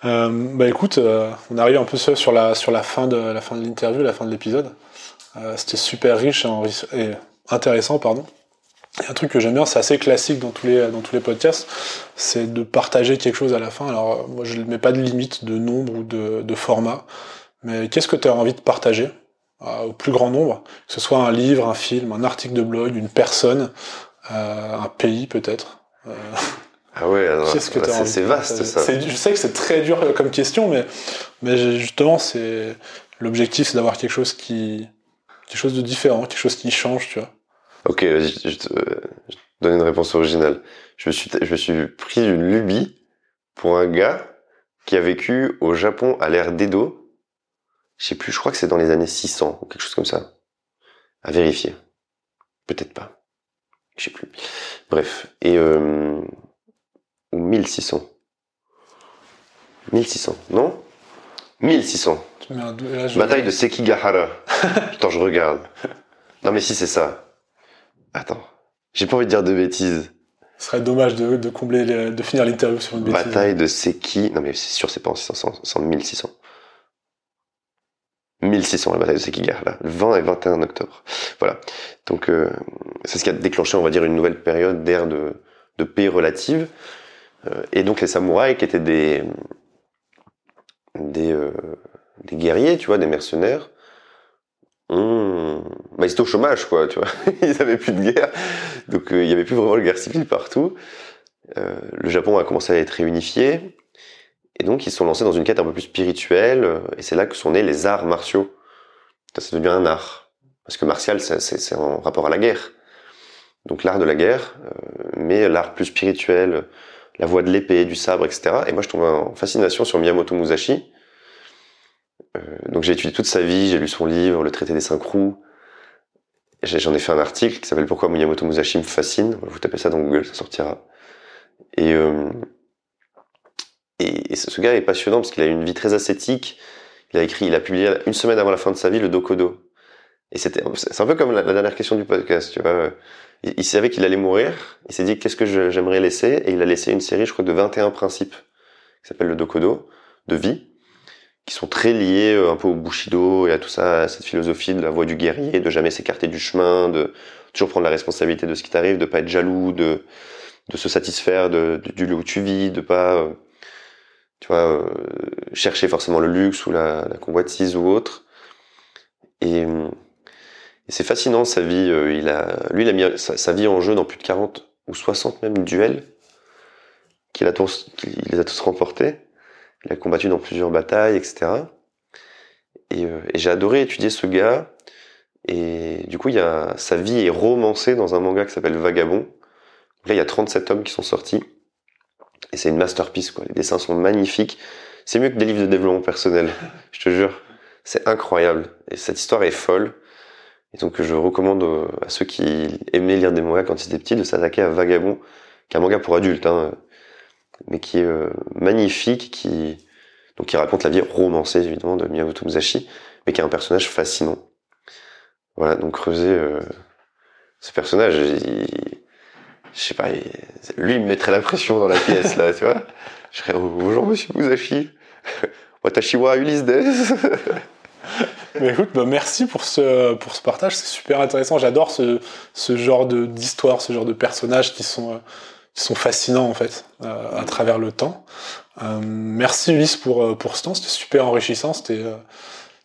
Euh, bah écoute, euh, on arrive un peu sur la sur la fin de la fin de l'interview, la fin de l'épisode. Euh, C'était super riche et, et, intéressant, pardon. Et un truc que j'aime bien, c'est assez classique dans tous les dans tous les podcasts, c'est de partager quelque chose à la fin. Alors moi, je ne mets pas de limite de nombre ou de, de format, mais qu'est-ce que tu as envie de partager au plus grand nombre, que ce soit un livre, un film, un article de blog, une personne, un pays peut-être. Ah ouais, c'est bah, vaste ça. Je sais que c'est très dur comme question, mais, mais justement, c'est l'objectif, c'est d'avoir quelque chose qui, quelque chose de différent, quelque chose qui change, tu vois. Ok, je, je, te, je te donne une réponse originale. Je me suis, je me suis pris une lubie pour un gars qui a vécu au Japon à l'ère d'Edo. Je sais plus, je crois que c'est dans les années 600 ou quelque chose comme ça. À vérifier. Peut-être pas. Je sais plus. Bref. Et euh, ou 1600. 1600, non? 1600. Là, Bataille de Sekigahara. Attends, je regarde. Non mais si c'est ça. Attends. J'ai pas envie de dire de bêtises. Ce serait dommage de, de combler, les, de finir l'interview sur une bêtise. Bataille de Seki. Non mais c'est sûr, c'est pas en 600, c'est en 1600. 1600, la bataille de Sekigahara. Le 20 et 21 octobre. Voilà. Donc, euh, c'est ce qui a déclenché, on va dire, une nouvelle période d'ère de, de paix relative. Euh, et donc les samouraïs qui étaient des des, euh, guerriers, tu vois, des mercenaires, bah, ils étaient au chômage, quoi, ils avaient plus de guerre, donc euh, il y avait plus vraiment de guerre civile partout. Le Japon a commencé à être réunifié, et donc ils se sont lancés dans une quête un peu plus spirituelle, et c'est là que sont nés les arts martiaux. Ça, c'est devenu un art, parce que martial, c'est en rapport à la guerre. Donc l'art de la guerre, mais l'art plus spirituel, la voix de l'épée, du sabre, etc. Et moi, je tombe en fascination sur Miyamoto Musashi. Euh, donc j'ai étudié toute sa vie, j'ai lu son livre, Le traité des cinq roues. J'en ai fait un article qui s'appelle Pourquoi Miyamoto Musashi me fascine. Vous tapez ça dans Google, ça sortira. Et, euh, ce gars est passionnant parce qu'il a une vie très ascétique. Il a écrit, il a publié une semaine avant la fin de sa vie le Dokodo. Et c'était, c'est un peu comme la, la, dernière question du podcast, tu vois. Il, savait qu'il allait mourir. Il s'est dit qu'est-ce que j'aimerais laisser, et il a laissé une série, je crois, de 21 principes qui s'appelle le Dokodo de vie, qui sont très liés euh, un peu au Bushido et à tout ça, à cette philosophie de la voie du guerrier, de jamais s'écarter du chemin, de toujours prendre la responsabilité de ce qui t'arrive, de pas être jaloux, de de se satisfaire de, du lieu où tu vis, de pas euh, tu vois euh, chercher forcément le luxe ou la, la convoitise ou autre. Et et c'est fascinant sa vie. Euh, il a, lui, il a mis sa, vie en jeu dans plus de 40 ou 60 même duels. Qu'il a tous, il les a tous remportés. Il a combattu dans plusieurs batailles, etc. Et, euh, et j'ai adoré étudier ce gars. Et du coup, il y a, sa vie est romancée dans un manga qui s'appelle Vagabond. Là, il y a 37 tomes qui sont sortis. Et c'est une masterpiece, quoi. Les dessins sont magnifiques. C'est mieux que des livres de développement personnel, je te jure. C'est incroyable. Et cette histoire est folle. Et donc je recommande à ceux qui aimaient lire des mangas quand ils étaient petits de s'attaquer à Vagabond, qui est un manga pour adultes, hein, mais qui est magnifique, qui donc qui raconte la vie romancée évidemment de Miyamoto Musashi, mais qui est un personnage fascinant. Voilà, donc creuser ce personnage, je sais pas, lui il me mettrait la pression dans la pièce là, tu vois. Je serais bonjour Monsieur Musashi, watashi wa Ulysse Mais écoute, bah merci pour ce, pour ce partage, c'est super intéressant. J'adore ce, ce genre d'histoire, ce genre de personnages qui sont, euh, qui sont fascinants en fait, euh, à travers le temps. Euh, merci Ulysse pour, pour ce temps, c'était super enrichissant. C'était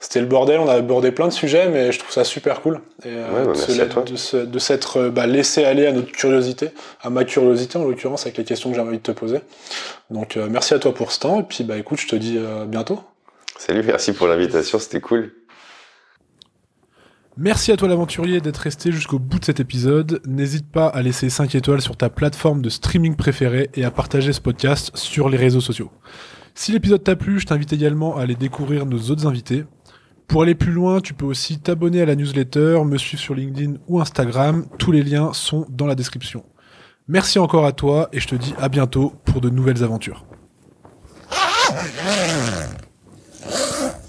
c'était le bordel, on a abordé plein de sujets, mais je trouve ça super cool. Et, euh, bah, de, de s'être euh, bah, laissé aller à notre curiosité, à ma curiosité en l'occurrence, avec les questions que j'ai envie de te poser. Donc euh, merci à toi pour ce temps, et puis bah écoute, je te dis bientôt. Salut, merci pour l'invitation, c'était cool. Merci à toi l'aventurier d'être resté jusqu'au bout de cet épisode. N'hésite pas à laisser 5 étoiles sur ta plateforme de streaming préférée et à partager ce podcast sur les réseaux sociaux. Si l'épisode t'a plu, je t'invite également à aller découvrir nos autres invités. Pour aller plus loin, tu peux aussi t'abonner à la newsletter, me suivre sur LinkedIn ou Instagram. Tous les liens sont dans la description. Merci encore à toi et je te dis à bientôt pour de nouvelles aventures. Ugh.